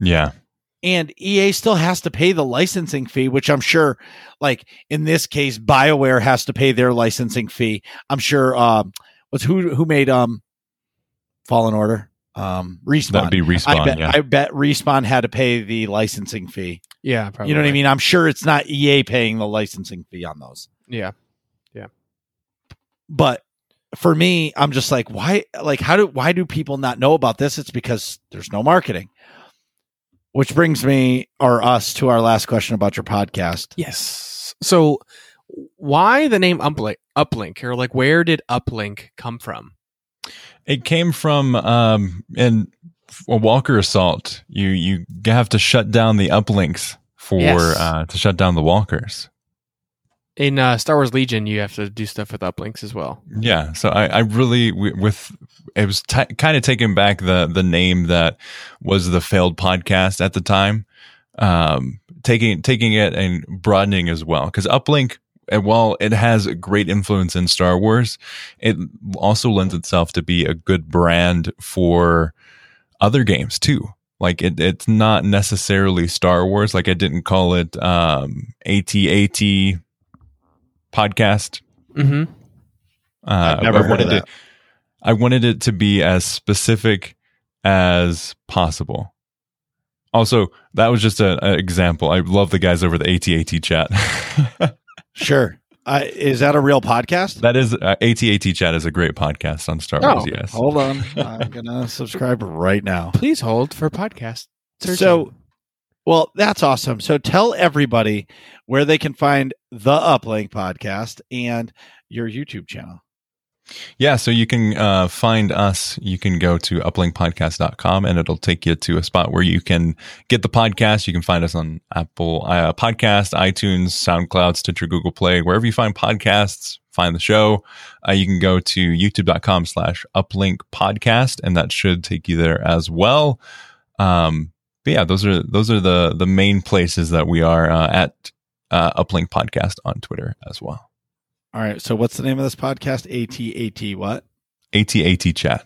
yeah.
And EA still has to pay the licensing fee, which I'm sure, like in this case, BioWare has to pay their licensing fee. I'm sure. Um, what's who who made um, Fallen Order? Um, Respawn.
That'd be respawn.
I bet.
yeah.
I bet Respawn had to pay the licensing fee.
Yeah. Probably.
You know what I mean? I'm sure it's not EA paying the licensing fee on those.
Yeah. Yeah.
But for me, I'm just like, why? Like, how do why do people not know about this? It's because there's no marketing. Which brings me or us to our last question about your podcast.
Yes. So, why the name Uplink? Uplink, or like, where did Uplink come from?
It came from um in a Walker assault. You you have to shut down the uplinks for
Yes.
uh to shut down the walkers.
In uh, Star Wars Legion, you have to do stuff with uplinks as well.
Yeah, so I, I really with it was t- kind of taking back the the name that was the failed podcast at the time, um, taking taking it and broadening as well because Uplink. And while it has great influence in Star Wars, it also lends itself to be a good brand for other games too. Like it, it's not necessarily Star Wars. Like I didn't call it um, AT-AT podcast.
Mm-hmm.
Uh,
I've never
I
heard of
wanted
that.
it. I wanted it to be as specific as possible. Also, that was just an example. I love the guys over the AT-AT chat.
Sure. Uh, is that a real podcast?
that is uh, AT-AT chat is a great podcast on Star Wars.
Oh,
Yes.
Hold on. I'm going to subscribe right now.
Please hold for podcast. searching.
So, well, that's awesome. So tell everybody where they can find the Uplink podcast and your YouTube channel.
Yeah, so you can uh, find us. You can go to uplinkpodcast.com and it'll take you to a spot where you can get the podcast. You can find us on Apple uh, Podcast, iTunes, SoundCloud, Stitcher, Google Play, wherever you find podcasts, find the show. Uh, you can go to youtube.com slash uplink podcast and that should take you there as well. Um, but yeah, those are those are the the main places that we are uh, at uh, uplink podcast on Twitter as well.
All right. So what's the name of this podcast? ATAT what?
AT-AT chat.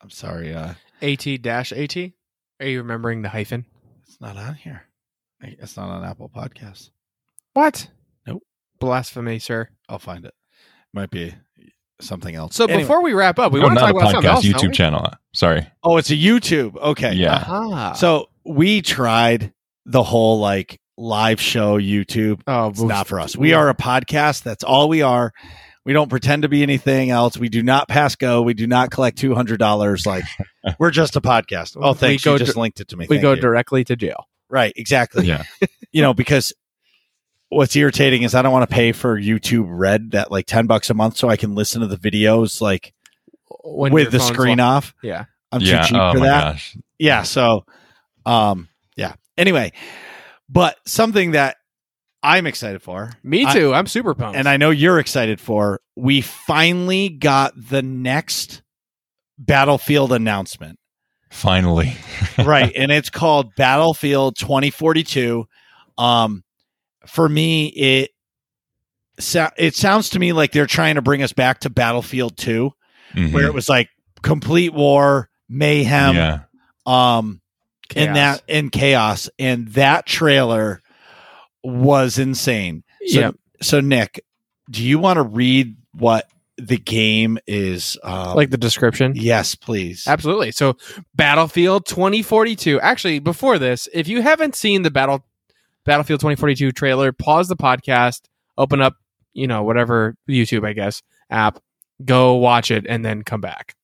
I'm sorry. Uh,
AT dash AT. Are you remembering the hyphen?
it's not on here. It's not on Apple Podcasts.
What?
Nope.
Blasphemy, sir.
I'll find it. Might be something else.
So
Anyway.
before we wrap up, we
Oh,
want to talk
a
about something
podcast,
else.
YouTube channel. Sorry.
oh, it's a YouTube. Okay.
Yeah.
Aha.
So we tried the whole like live show YouTube.
oh,
It's not for us. We are a podcast. That's all we are. We don't pretend to be anything else. We do not pass go. We do not collect two hundred dollars. Like we're just a podcast. Oh,
We go
you just
dir-
linked it to me.
we
Thank
go
you.
directly to jail.
right. Exactly.
Yeah.
You know because what's irritating is I don't want to pay for YouTube Red that like ten bucks a month so I can listen to the videos like
When
with the screen
lo-
off.
Yeah.
I'm
yeah.
too cheap
oh
for
my
that.
gosh.
yeah so um yeah anyway but something that i'm excited for
Me
I-
too. I, am super pumped.
and i know you're excited for we finally got the next battlefield announcement
Finally.
right and it's called battlefield 2042 um for me it so, it sounds to me like they're trying to bring us back to battlefield 2
Mhm.
where it was like complete war mayhem
yeah.
um in that in chaos and that trailer was insane so,
Yep.
so nick do you want to read what the game is um,
like the description.
yes please
Absolutely. So, Battlefield 2042. Actually, before this, if you haven't seen the Battle Battlefield 2042 trailer, pause the podcast, open up, you know, whatever YouTube, I guess, app, go watch it, and then come back.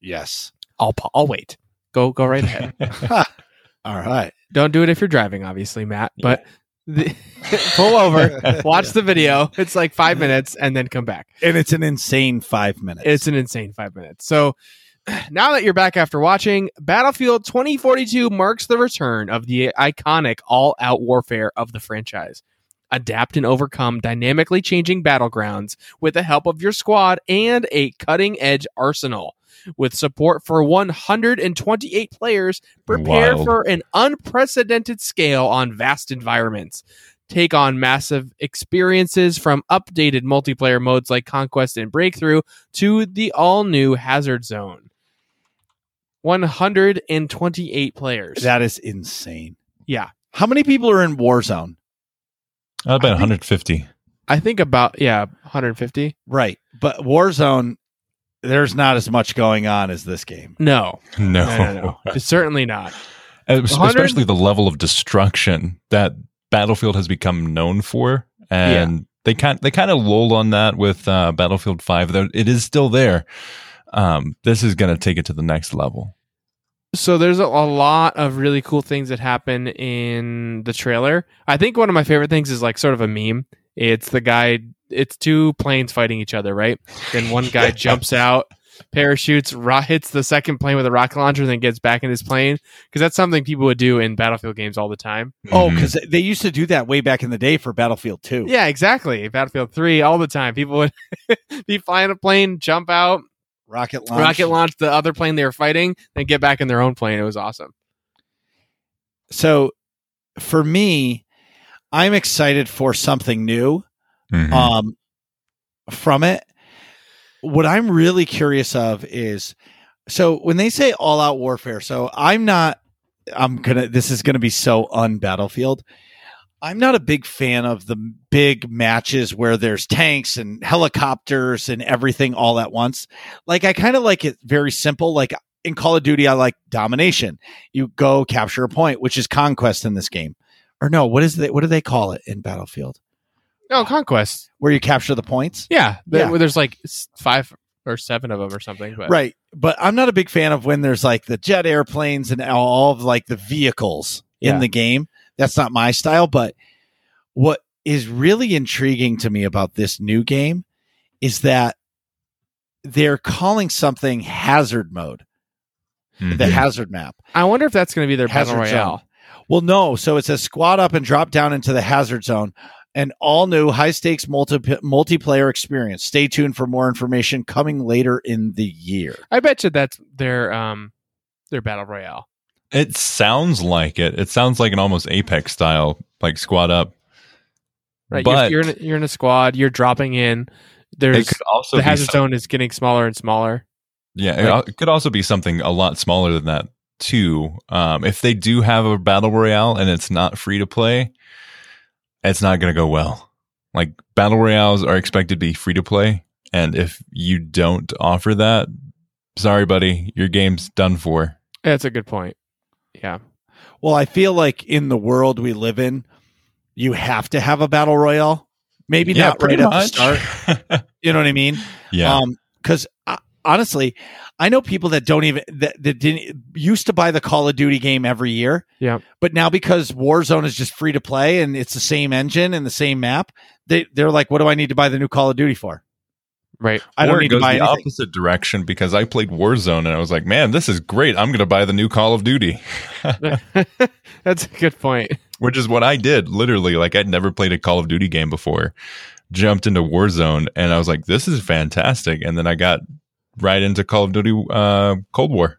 Yes.
I'll I'll wait. Go go right ahead.
All right.
Don't do it if you're driving, obviously, Matt. But the, pull over, watch the video. It's like five minutes, and then come back.
And it's an insane five minutes.
It's an insane five minutes. So now that you're back after watching, Battlefield 2042 marks the return of the iconic all out warfare of the franchise. Adapt and overcome dynamically changing battlegrounds with the help of your squad and a cutting edge arsenal. With support for 128 players, prepare
Wild.
for an unprecedented scale on vast environments. Take on massive experiences from updated multiplayer modes like Conquest and Breakthrough to the all new Hazard Zone. 128 players.
that is insane.
yeah.
How many people are in Warzone?
About 150.
I think about, yeah, 150.
Right. But Warzone, there's not as much going on as this game.
No,
No.
no, no, no. Certainly not.
Uh, es-
100
Especially the level of destruction that Battlefield has become known for. And they kind they kind of lulled on that with uh, Battlefield 5, though it is still there. Um, this is going to take it to the next level.
So there's a, a lot of really cool things that happen in the trailer. I think one of my favorite things is like sort of a meme. It's the guy. It's two planes fighting each other, right? Then one guy jumps out, parachutes, ro- hits the second plane with a rocket launcher, then gets back in his plane because that's something people would do in Battlefield games all the time.
Oh, because they used to do that way back in the day for Battlefield 2.
Yeah, exactly. Battlefield Three all the time. People would be flying a plane, jump out,
Rocket launch.
rocket launch the other plane they were fighting, then get back in their own plane. It was awesome.
So for me, I'm excited for something new
Mhm.
um, from it. What I'm really curious of is so when they say all out warfare, so I'm not, I'm gonna, this is gonna be so unbattlefield. I'm not a big fan of the big matches where there's tanks and helicopters and everything all at once. Like, I kind of like it very simple. Like in Call of Duty, I like domination. You go capture a point, which is conquest in this game. Or no, what is it? What do they call it in Battlefield?
No, Conquest.
Where you capture the points?
Yeah, there-
Yeah.
there's like five or seven of them or something. But
Right. But I'm not a big fan of when there's like the jet airplanes and all of like the vehicles in the game. That's not my style. But what is really intriguing to me about this new game is that they're calling something hazard mode, the
Mhm.
hazard map.
I wonder if that's going to be their
Hazard
battle
zone.
royale.
Well, no. So it says squad up and drop down into the hazard zone. An all new high stakes multi- multiplayer experience. Stay tuned for more information coming later in the year.
I bet you that's their um their battle royale.
It sounds like it. It sounds like an almost Apex style, like squad up.
Right,
But
you're, you're in a, you're in a squad. You're dropping in. There's the hazard
some-
zone is getting smaller and smaller.
Yeah, it it could also be something a lot smaller than that too. Um, if they do have a battle royale and it's not free to play, it's not going to go well. Like battle royales are expected to be free to play, and if you don't offer that, sorry, buddy, your game's done for.
That's a good point. Yeah,
Well, I feel like in the world we live in, you have to have a battle royale. Maybe not right
pretty
at the start. You know what I mean?
yeah,
Um, because honestly, I know people that don't even that, that didn't used to buy the Call of Duty game every year.
Yeah.
But now because Warzone is just free to play and it's the same engine and the same map, they they're like, what do I need to buy the new Call of Duty for?
Right.
I
Or
don't
it
need to
goes
buy
the
anything.
opposite direction because I played Warzone and I was like, man, this is great. I'm going to buy the new Call of Duty.
That's a good point.
which is what I did. Literally, like I'd never played a Call of Duty game before. Jumped into Warzone, and I was like, "This is fantastic!" And then I got right into Call of Duty uh, Cold War.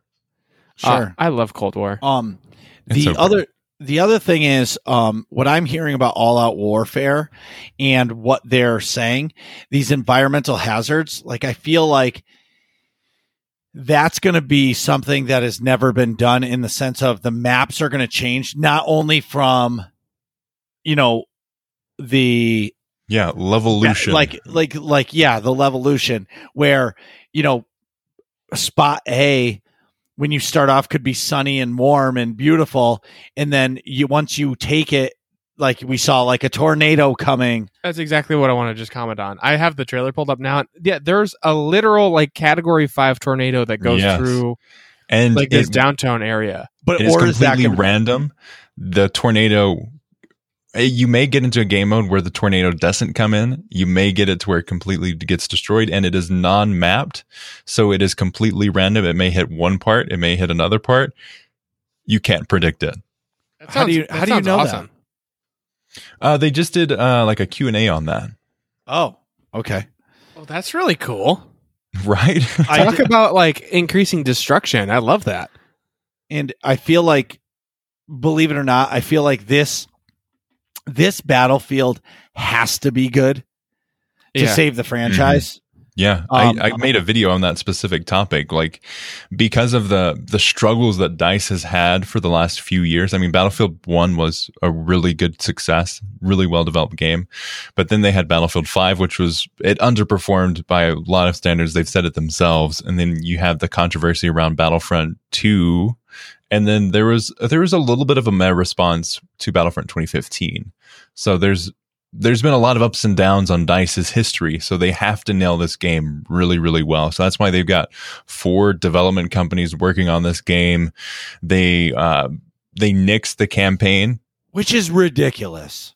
Sure.
Uh, I love Cold War.
Um, the
so cool.
other the other thing is um, what I'm hearing about all out warfare and what they're saying these environmental hazards. Like I feel like that's going to be something that has never been done in the sense of the maps are going to change not only from you know the
Yeah, Levolution.
like like like yeah, the levolution where, you know, spot A when you start off could be sunny and warm and beautiful and then you once you take it like we saw like a tornado coming.
That's exactly what I want to just comment on. I have the trailer pulled up now. Yeah, there's a literal like category five tornado that goes
Yes.
through
and
like this downtown area.
But
It is
or is that
completely
gonna-
random. The tornado. You may get into a game mode where the tornado doesn't come in. You may get it to where it completely gets destroyed, and it is non-mapped, so it is completely random. It may hit one part, it may hit another part. You can't predict it.
That
How do you- how do you
sounds
know that?
Uh, they just did uh, like a Q and A on that,
Oh, okay.
Oh, that's really cool.
right?
I
Talk
d-
about like increasing destruction. I love that.
and I feel like, believe it or not, I feel like this this battlefield has to be good to
Yeah.
save the franchise.
Yeah,
Um,
I, I made a video on that specific topic, like because of the the struggles that Dice has had for the last few years. I mean, Battlefield One was a really good success, really well developed game, but then they had Battlefield Five, which was it underperformed by a lot of standards. They've said it themselves, and then you have the controversy around Battlefront Two, and then there was there was a little bit of a meh response to Battlefront 2015. So there's there's been a lot of ups and downs on Dice's history, so they have to nail this game really, really well. So that's why they've got four development companies working on this game. They uh, they nixed the campaign.
which is ridiculous.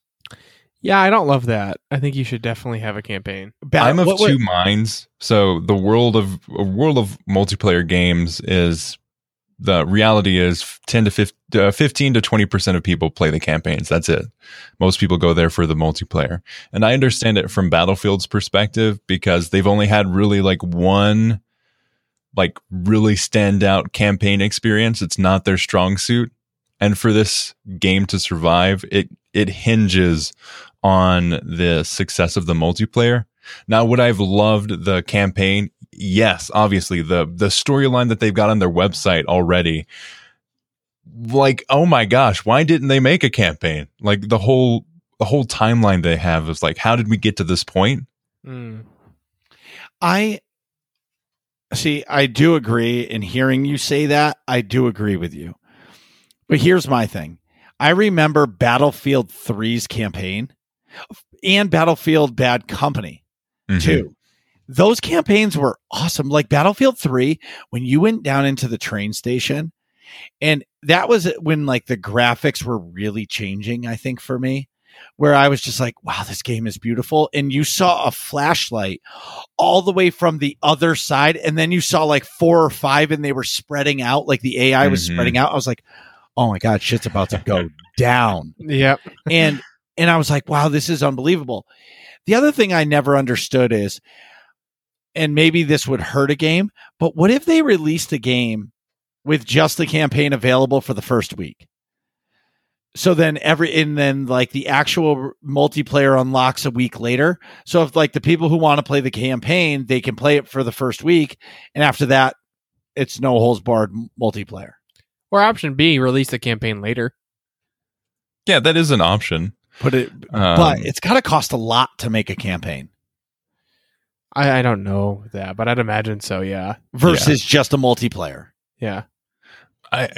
Yeah, I don't love that. I think you should definitely have a campaign.
Bat-
I'm of
what- what-
two minds. So the world of a world of multiplayer games is the reality is 10 to 15, uh, 15 to 20 percent of people play the campaigns. That's it. Most people go there for the multiplayer, and I understand it from Battlefield's perspective because they've only had really like one like really standout campaign experience. It's not their strong suit. And for this game to survive, it it hinges on the success of the multiplayer. Now, would I have loved the campaign? Yes, obviously the the storyline that they've got on their website already. Like, oh my gosh, why didn't they make a campaign? Like the whole the whole timeline they have is like, how did we get to this point?
Mm.
I see. I do agree. In hearing you say that, I do agree with you. But here's my thing. I remember Battlefield 3's campaign and Battlefield Bad Company
Mhm.
too. Those campaigns were awesome. Like Battlefield 3, when you went down into the train station, and that was when like the graphics were really changing, I think, for me, where I was just like, wow, this game is beautiful. And you saw a flashlight all the way from the other side, and then you saw like four or five, and they were spreading out, like the AI was
Mhm.
spreading out. I was like, oh my God, shit's about to go down
Yep.
and and I was like, wow, this is unbelievable. The other thing I never understood is, and maybe this would hurt a game, but what if they released a game with just the campaign available for the first week? So then every and then like the actual multiplayer unlocks a week later. So if like the people who want to play the campaign, they can play it for the first week, and after that, it's no holds barred multiplayer.
Or option B, release the campaign later.
Yeah, that is an option.
Put it,
Um,
but it's got to cost a lot to make a campaign.
I, I don't know that, but I'd imagine so. Yeah.
versus just a multiplayer.
Yeah.
I,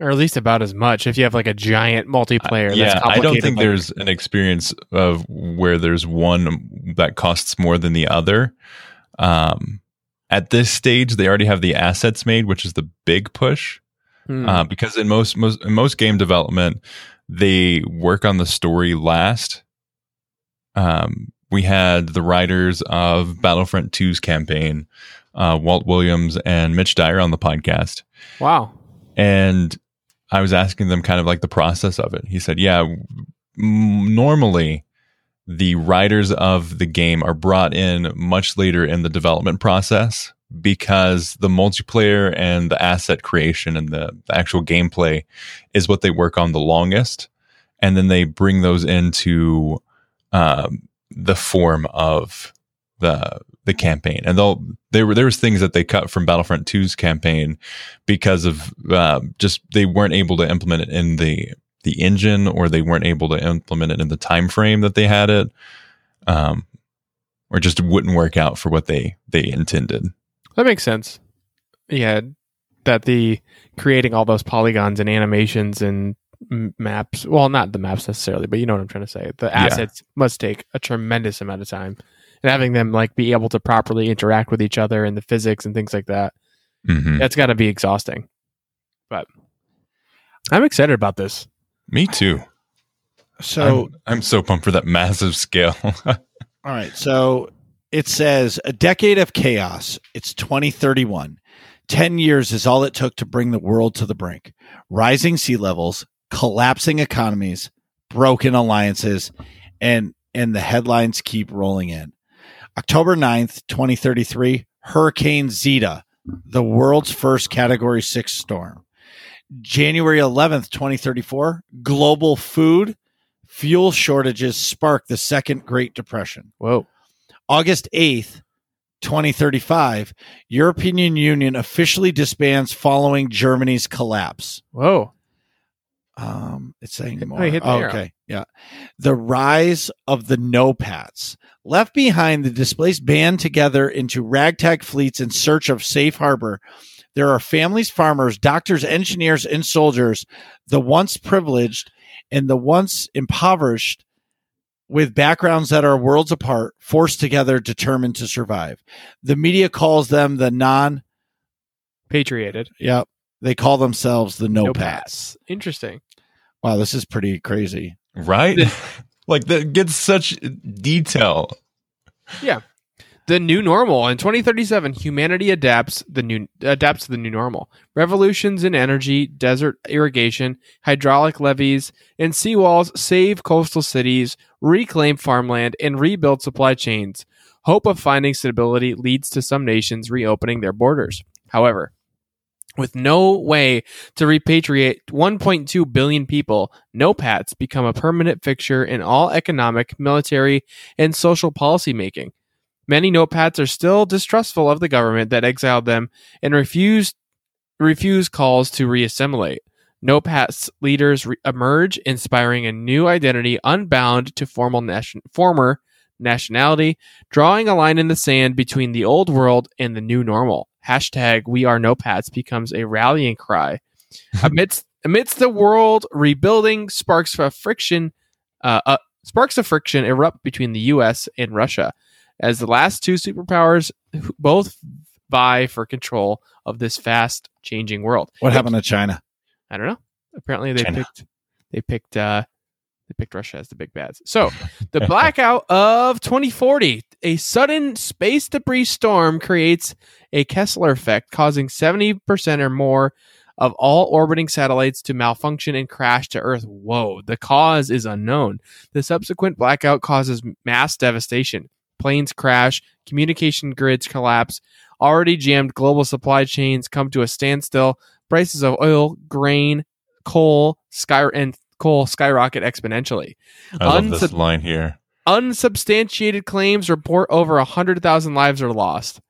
Or at least about as much if you have like a giant multiplayer. that's
yeah, I don't think
like-
there's an experience of where there's one that costs more than the other. Um, at this stage, they already have the assets made, which is the big push.
Hmm.
Uh, because in most, most in most game development, they work on the story last. Um, we had the writers of Battlefront 2's campaign, uh, Walt Williams and Mitch Dyer on the podcast
wow.
and I was asking them kind of like the process of it. He said, "Yeah, m- normally the writers of the game are brought in much later in the development process because the multiplayer and the asset creation and the, the actual gameplay is what they work on the longest, and then they bring those into um, the form of the the campaign. And they'll there were there was things that they cut from Battlefront 2's campaign because of uh, just they weren't able to implement it in the the engine or they weren't able to implement it in the time frame that they had it um or just wouldn't work out for what they they intended
That makes sense. Yeah. That the creating all those polygons and animations and maps. Well, not the maps necessarily, but you know what I'm trying to say. The
Yeah.
assets must take a tremendous amount of time, and having them like be able to properly interact with each other and the physics and things like that.
Mhm.
That's got to be exhausting. But I'm excited about this.
Me too.
So
I'm, I'm so pumped for that massive scale.
All right. So it says a decade of chaos. It's 2031. 10 years is all it took to bring the world to the brink. Rising sea levels, collapsing economies, broken alliances, and and the headlines keep rolling in. October 9th, 2033, Hurricane Zeta, the world's first category 6 storm. January 11th, 2034, global food fuel shortages spark the second Great Depression.
Whoa.
August 8th, 2035, European Union officially disbands following Germany's collapse.
Whoa.
Um, it's saying more.
oh,
Oh, okay. Yeah. The rise of the no-pats. Left behind, the displaced band together into ragtag fleets in search of safe harbor. There are families, farmers, doctors, engineers, and soldiers, the once privileged and the once impoverished, with backgrounds that are worlds apart, forced together, determined to survive. The media calls them the non
patriated
Yep. They call themselves the no,
No
pats.
pass. Interesting.
Wow, this is pretty crazy.
right? like that gets such detail. Yeah.
The new normal in 2037, humanity adapts the new adapts to the new normal. Revolutions in energy, desert irrigation, hydraulic levees, and seawalls save coastal cities, reclaim farmland, and rebuild supply chains. Hope of finding stability leads to some nations reopening their borders. However, with no way to repatriate 1.2 billion people, no-pats become a permanent fixture in all economic, military, and social policy making. Many no-pats are still distrustful of the government that exiled them and refuse refuse calls to reassimilate. No-pats leaders re- emerge, inspiring a new identity unbound to formal nation- former nationality, drawing a line in the sand between the old world and the new normal. Hashtag We Are No-Pats becomes a rallying cry. amidst amidst the world rebuilding, sparks of friction, uh, uh, sparks of friction erupt between the U.S. and Russia as the last two superpowers both vie for control of this fast changing world.
What happened to China?
I don't know. Apparently they
China.
picked they picked uh they picked Russia as the big bads. So the blackout of 2040, a sudden space debris storm creates a Kessler effect, causing 70% or more of all orbiting satellites to malfunction and crash to Earth. Whoa, the cause is unknown. The subsequent blackout causes mass devastation. Planes crash, communication grids collapse, already jammed global supply chains come to a standstill, prices of oil, grain, coal, sky and coal skyrocket exponentially.
I love this line here.
Unsubstantiated claims report over 100,000 lives are lost.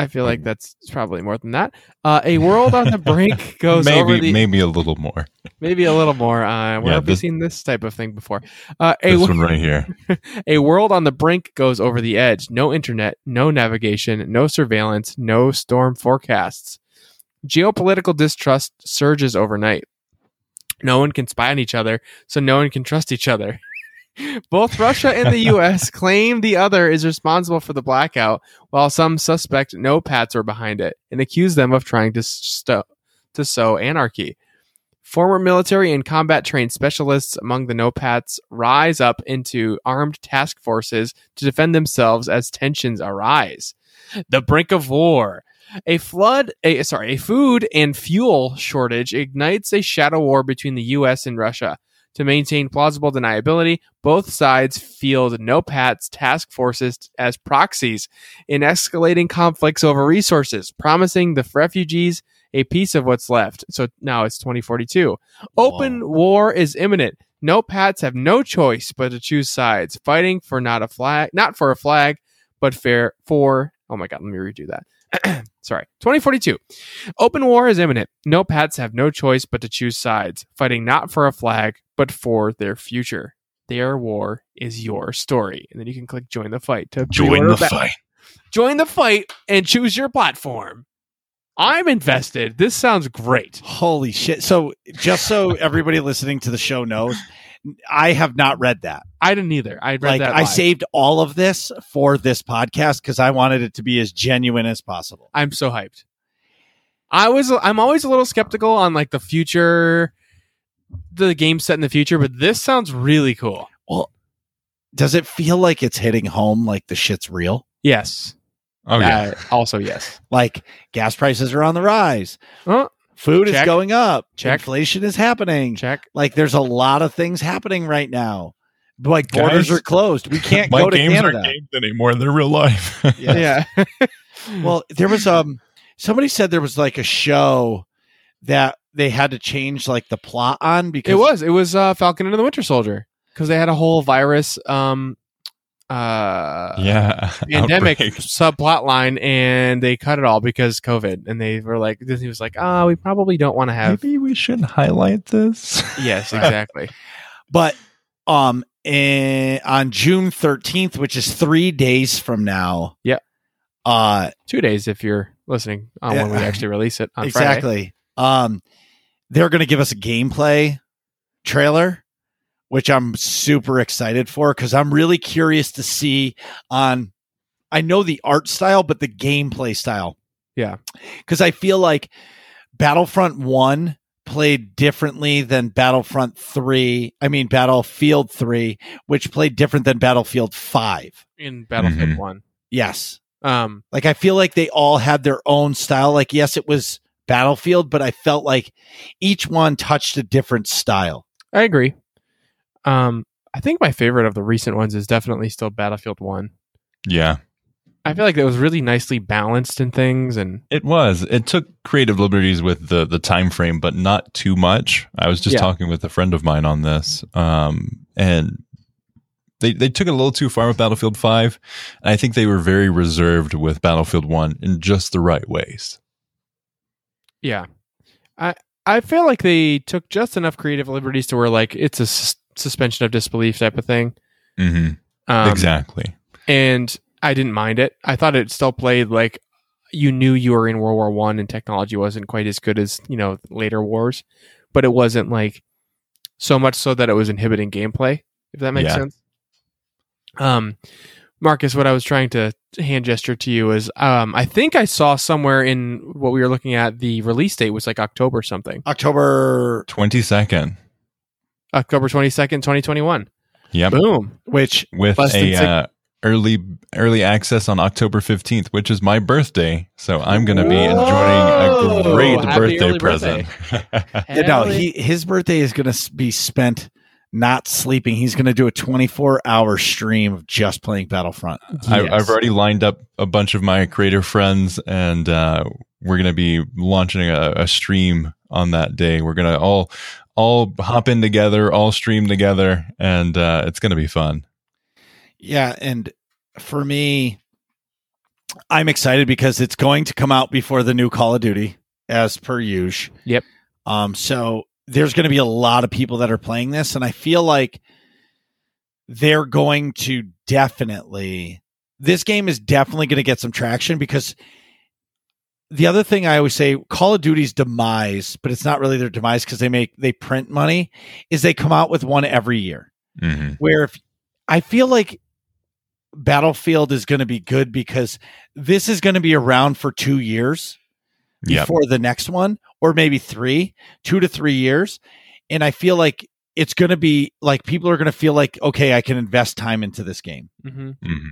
I feel like that's probably more than that. Uh, a world on the brink goes over
maybe
the
maybe a little more.
maybe a little more. Uh, where
Yeah,
have we seen this type of thing before? Uh, a,
This one right here.
a world on the brink goes over the edge. No internet, no navigation, no surveillance, no storm forecasts. Geopolitical distrust surges overnight. No one can spy on each other, so no one can trust each other. Both Russia and the US claim the other is responsible for the blackout, while some suspect no pats were behind it and accuse them of trying to, sto- to sow anarchy. Former military and combat trained specialists among the no-pats rise up into armed task forces to defend themselves as tensions arise. The brink of war. A flood, a sorry, a food and fuel shortage ignites a shadow war between the US and Russia. To maintain plausible deniability, both sides field no-pats task forces as proxies in escalating conflicts over resources, promising the refugees a piece of what's left. So now it's 2042. Open war is imminent. No pats have no choice but to choose sides, fighting for not a flag, not for a flag, but fair for. Oh my god, let me redo that. Sorry, 2042. Open war is imminent. No pats have no choice but to choose sides, fighting not for a flag, but for their future. Their war is your story, and then you can click join the fight to
Join the
ba-
fight.
Join the fight and choose your platform. I'm invested. This sounds great.
Holy shit. So, just so everybody listening to the show knows, I have not read that.
I didn't either. I read
Like,
that.
I
live.
saved all of this for this podcast because I wanted it to be as genuine as possible.
I'm so hyped. I was I'm always a little skeptical on like the future the game set in the future, but this sounds really cool.
Well, does it feel like it's hitting home like the shit's real?
Yes.
Oh yeah.
Uh, also yes.
Like, gas prices are on the rise,
Oh,
food is going up,
Check.
inflation is happening.
check.
Like, there's a lot of things happening right now. Like, borders
Guys,
are closed. We can't
My
go to
games
Canada.
aren't games anymore. They're real life.
Yes.
Yeah.
Well, there was um somebody said there was like a show that they had to change like the plot on because
it was. It was uh Falcon and the Winter Soldier because they had a whole virus um uh
yeah.
pandemic
Outbreak.
subplot line and they cut it all because COVID and they were like Disney was like, "Oh, we probably don't want to have
Maybe we should highlight this.
Yes, exactly.
but um in, on June 13th, which is 3 days from now.
Yeah.
Uh
Two days if you're listening on when we actually release it on Friday.
exactly. Um they're going to give us a gameplay trailer which I'm super excited for cuz I'm really curious to see on I know the art style but the gameplay style.
Yeah.
Cuz I feel like Battlefront 1 played differently than Battlefront 3, I mean Battlefield 3, which played different than Battlefield 5.
In Battlefield
Mhm.
One.
Yes.
Um
Like I feel like they all had their own style. Like yes, it was Battlefield, but I felt like each one touched a different style.
I agree. Um I think my favorite of the recent ones is definitely still Battlefield One.
Yeah.
I feel like that was really nicely balanced in things and
It was. It took creative liberties with the the time frame, but not too much. I was just
Yeah.
talking with a friend of mine on this, um, and they they took it a little too far with Battlefield Five. And I think they were very reserved with Battlefield One in just the right ways.
Yeah. I I feel like they took just enough creative liberties to where like it's a suspension of disbelief type of thing.
hmm
Um,
exactly.
and I didn't mind it. I thought it still played like you knew you were in World War One, and technology wasn't quite as good as you know later wars, but it wasn't like so much so that it was inhibiting gameplay. If that makes
Yeah.
sense. Um, Marcus, what I was trying to hand gesture to you is, um, I think I saw somewhere in what we were looking at the release date was like October something,
October,
Twenty second.
October twenty second, twenty twenty one.
Yeah.
Boom.
which
With
Less than
a
six-
uh, early early access on October fifteenth, which is my birthday. So I'm going to be enjoying a great
Happy
birthday present.
you know, he his birthday is going to be spent not sleeping. He's going to do a 24 hour stream of just playing Battlefront.
I,
Yes.
I've already lined up a bunch of my creator friends, and uh, we're going to be launching a, a stream on that day. We're going to all all hop in together, all stream together, and uh, it's going to be fun.
Yeah, and for me, I'm excited because it's going to come out before the new Call of Duty, as per usual.
Yep.
Um, so there's going to be a lot of people that are playing this, and I feel like they're going to definitely. This game is definitely going to get some traction because the other thing I always say, Call of Duty's demise, but it's not really their demise because they make they print money, is they come out with one every year
hmm
where if I feel like Battlefield is going to be good because this is going to be around for two years
Yep.
before the next one, or maybe three, two to three years. And I feel like it's going to be like people are going to feel like, okay, I can invest time into this game.
hmm
hmm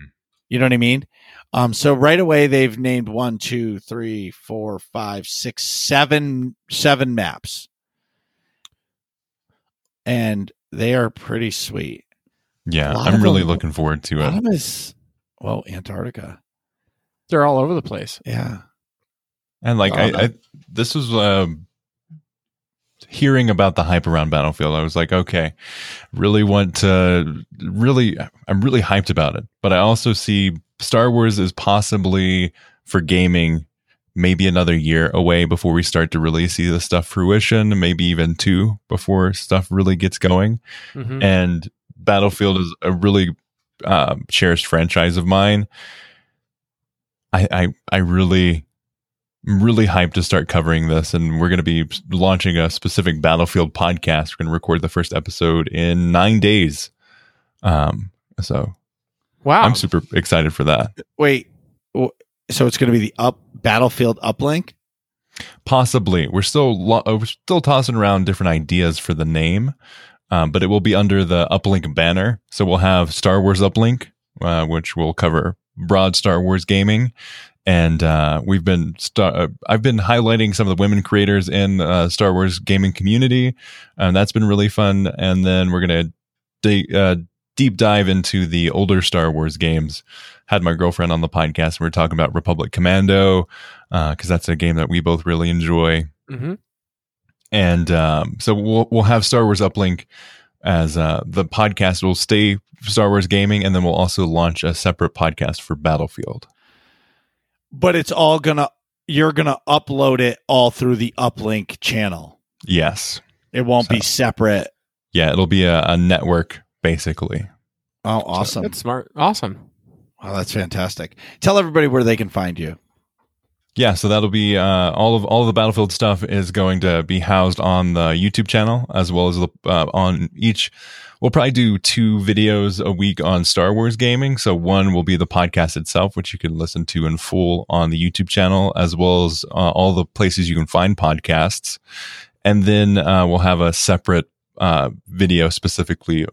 You know what I mean? Um, so right away they've named one, two, three, four, five, six, seven, seven maps, and they are pretty sweet.
Yeah, I'm really
them-
looking forward to
One
it.
of them is well, Antarctica.
They're all over the place.
Yeah.
And like
Oh,
I. I this was uh, hearing about the hype around Battlefield. I was like, okay, really want to really I'm really hyped about it. But I also see Star Wars is possibly for gaming maybe another year away before we start to really see the stuff fruition, maybe even two before stuff really gets going.
hmm
And Battlefield is a really uh, cherished franchise of mine. I, I I really really hyped to start covering this, and we're going to be launching a specific Battlefield podcast. We're going to record the first episode in nine days. Um, so
Wow.
I'm super excited for that.
Wait, so it's going to be the up Battlefield uplink?
Possibly, we're still lo- uh, we're still tossing around different ideas for the name, um, but it will be under the Uplink banner. So we'll have Star Wars Uplink, uh, which will cover broad Star Wars gaming, and uh, we've been star- uh, I've been highlighting some of the women creators in uh, Star Wars gaming community, and that's been really fun. And then we're gonna dig, uh, deep dive into the older Star Wars games. Had my girlfriend on the podcast, and we are talking about Republic Commando because that's a game that we both really enjoy.
hmm
And um, so we'll we'll have Star Wars Uplink as uh, the podcast will stay Star Wars gaming, and then we'll also launch a separate podcast for Battlefield.
But it's all going to you're going to upload it all through the uplink channel.
Yes,
It won't be separate.
yeah, it'll be a, a network basically.
Oh, awesome.
That's smart. Awesome.
Wow, that's fantastic. Tell everybody where they can find you.
Yeah, so that'll be uh, all of all of the Battlefield stuff is going to be housed on the YouTube channel as well as the, uh, on each. We'll probably do two videos a week on Star Wars gaming. So one will be the podcast itself, which you can listen to in full on the YouTube channel, as well as uh, all the places you can find podcasts. And then uh, we'll have a separate uh, video specifically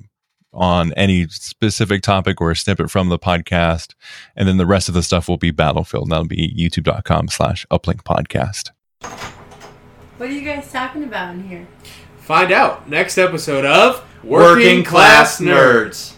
on any specific topic or a snippet from the podcast. And then the rest of the stuff will be Battlefield. And That'll be youtube.com slash uplink podcast.
What are you guys talking about in here?
Find out next episode of Working Class Nerds.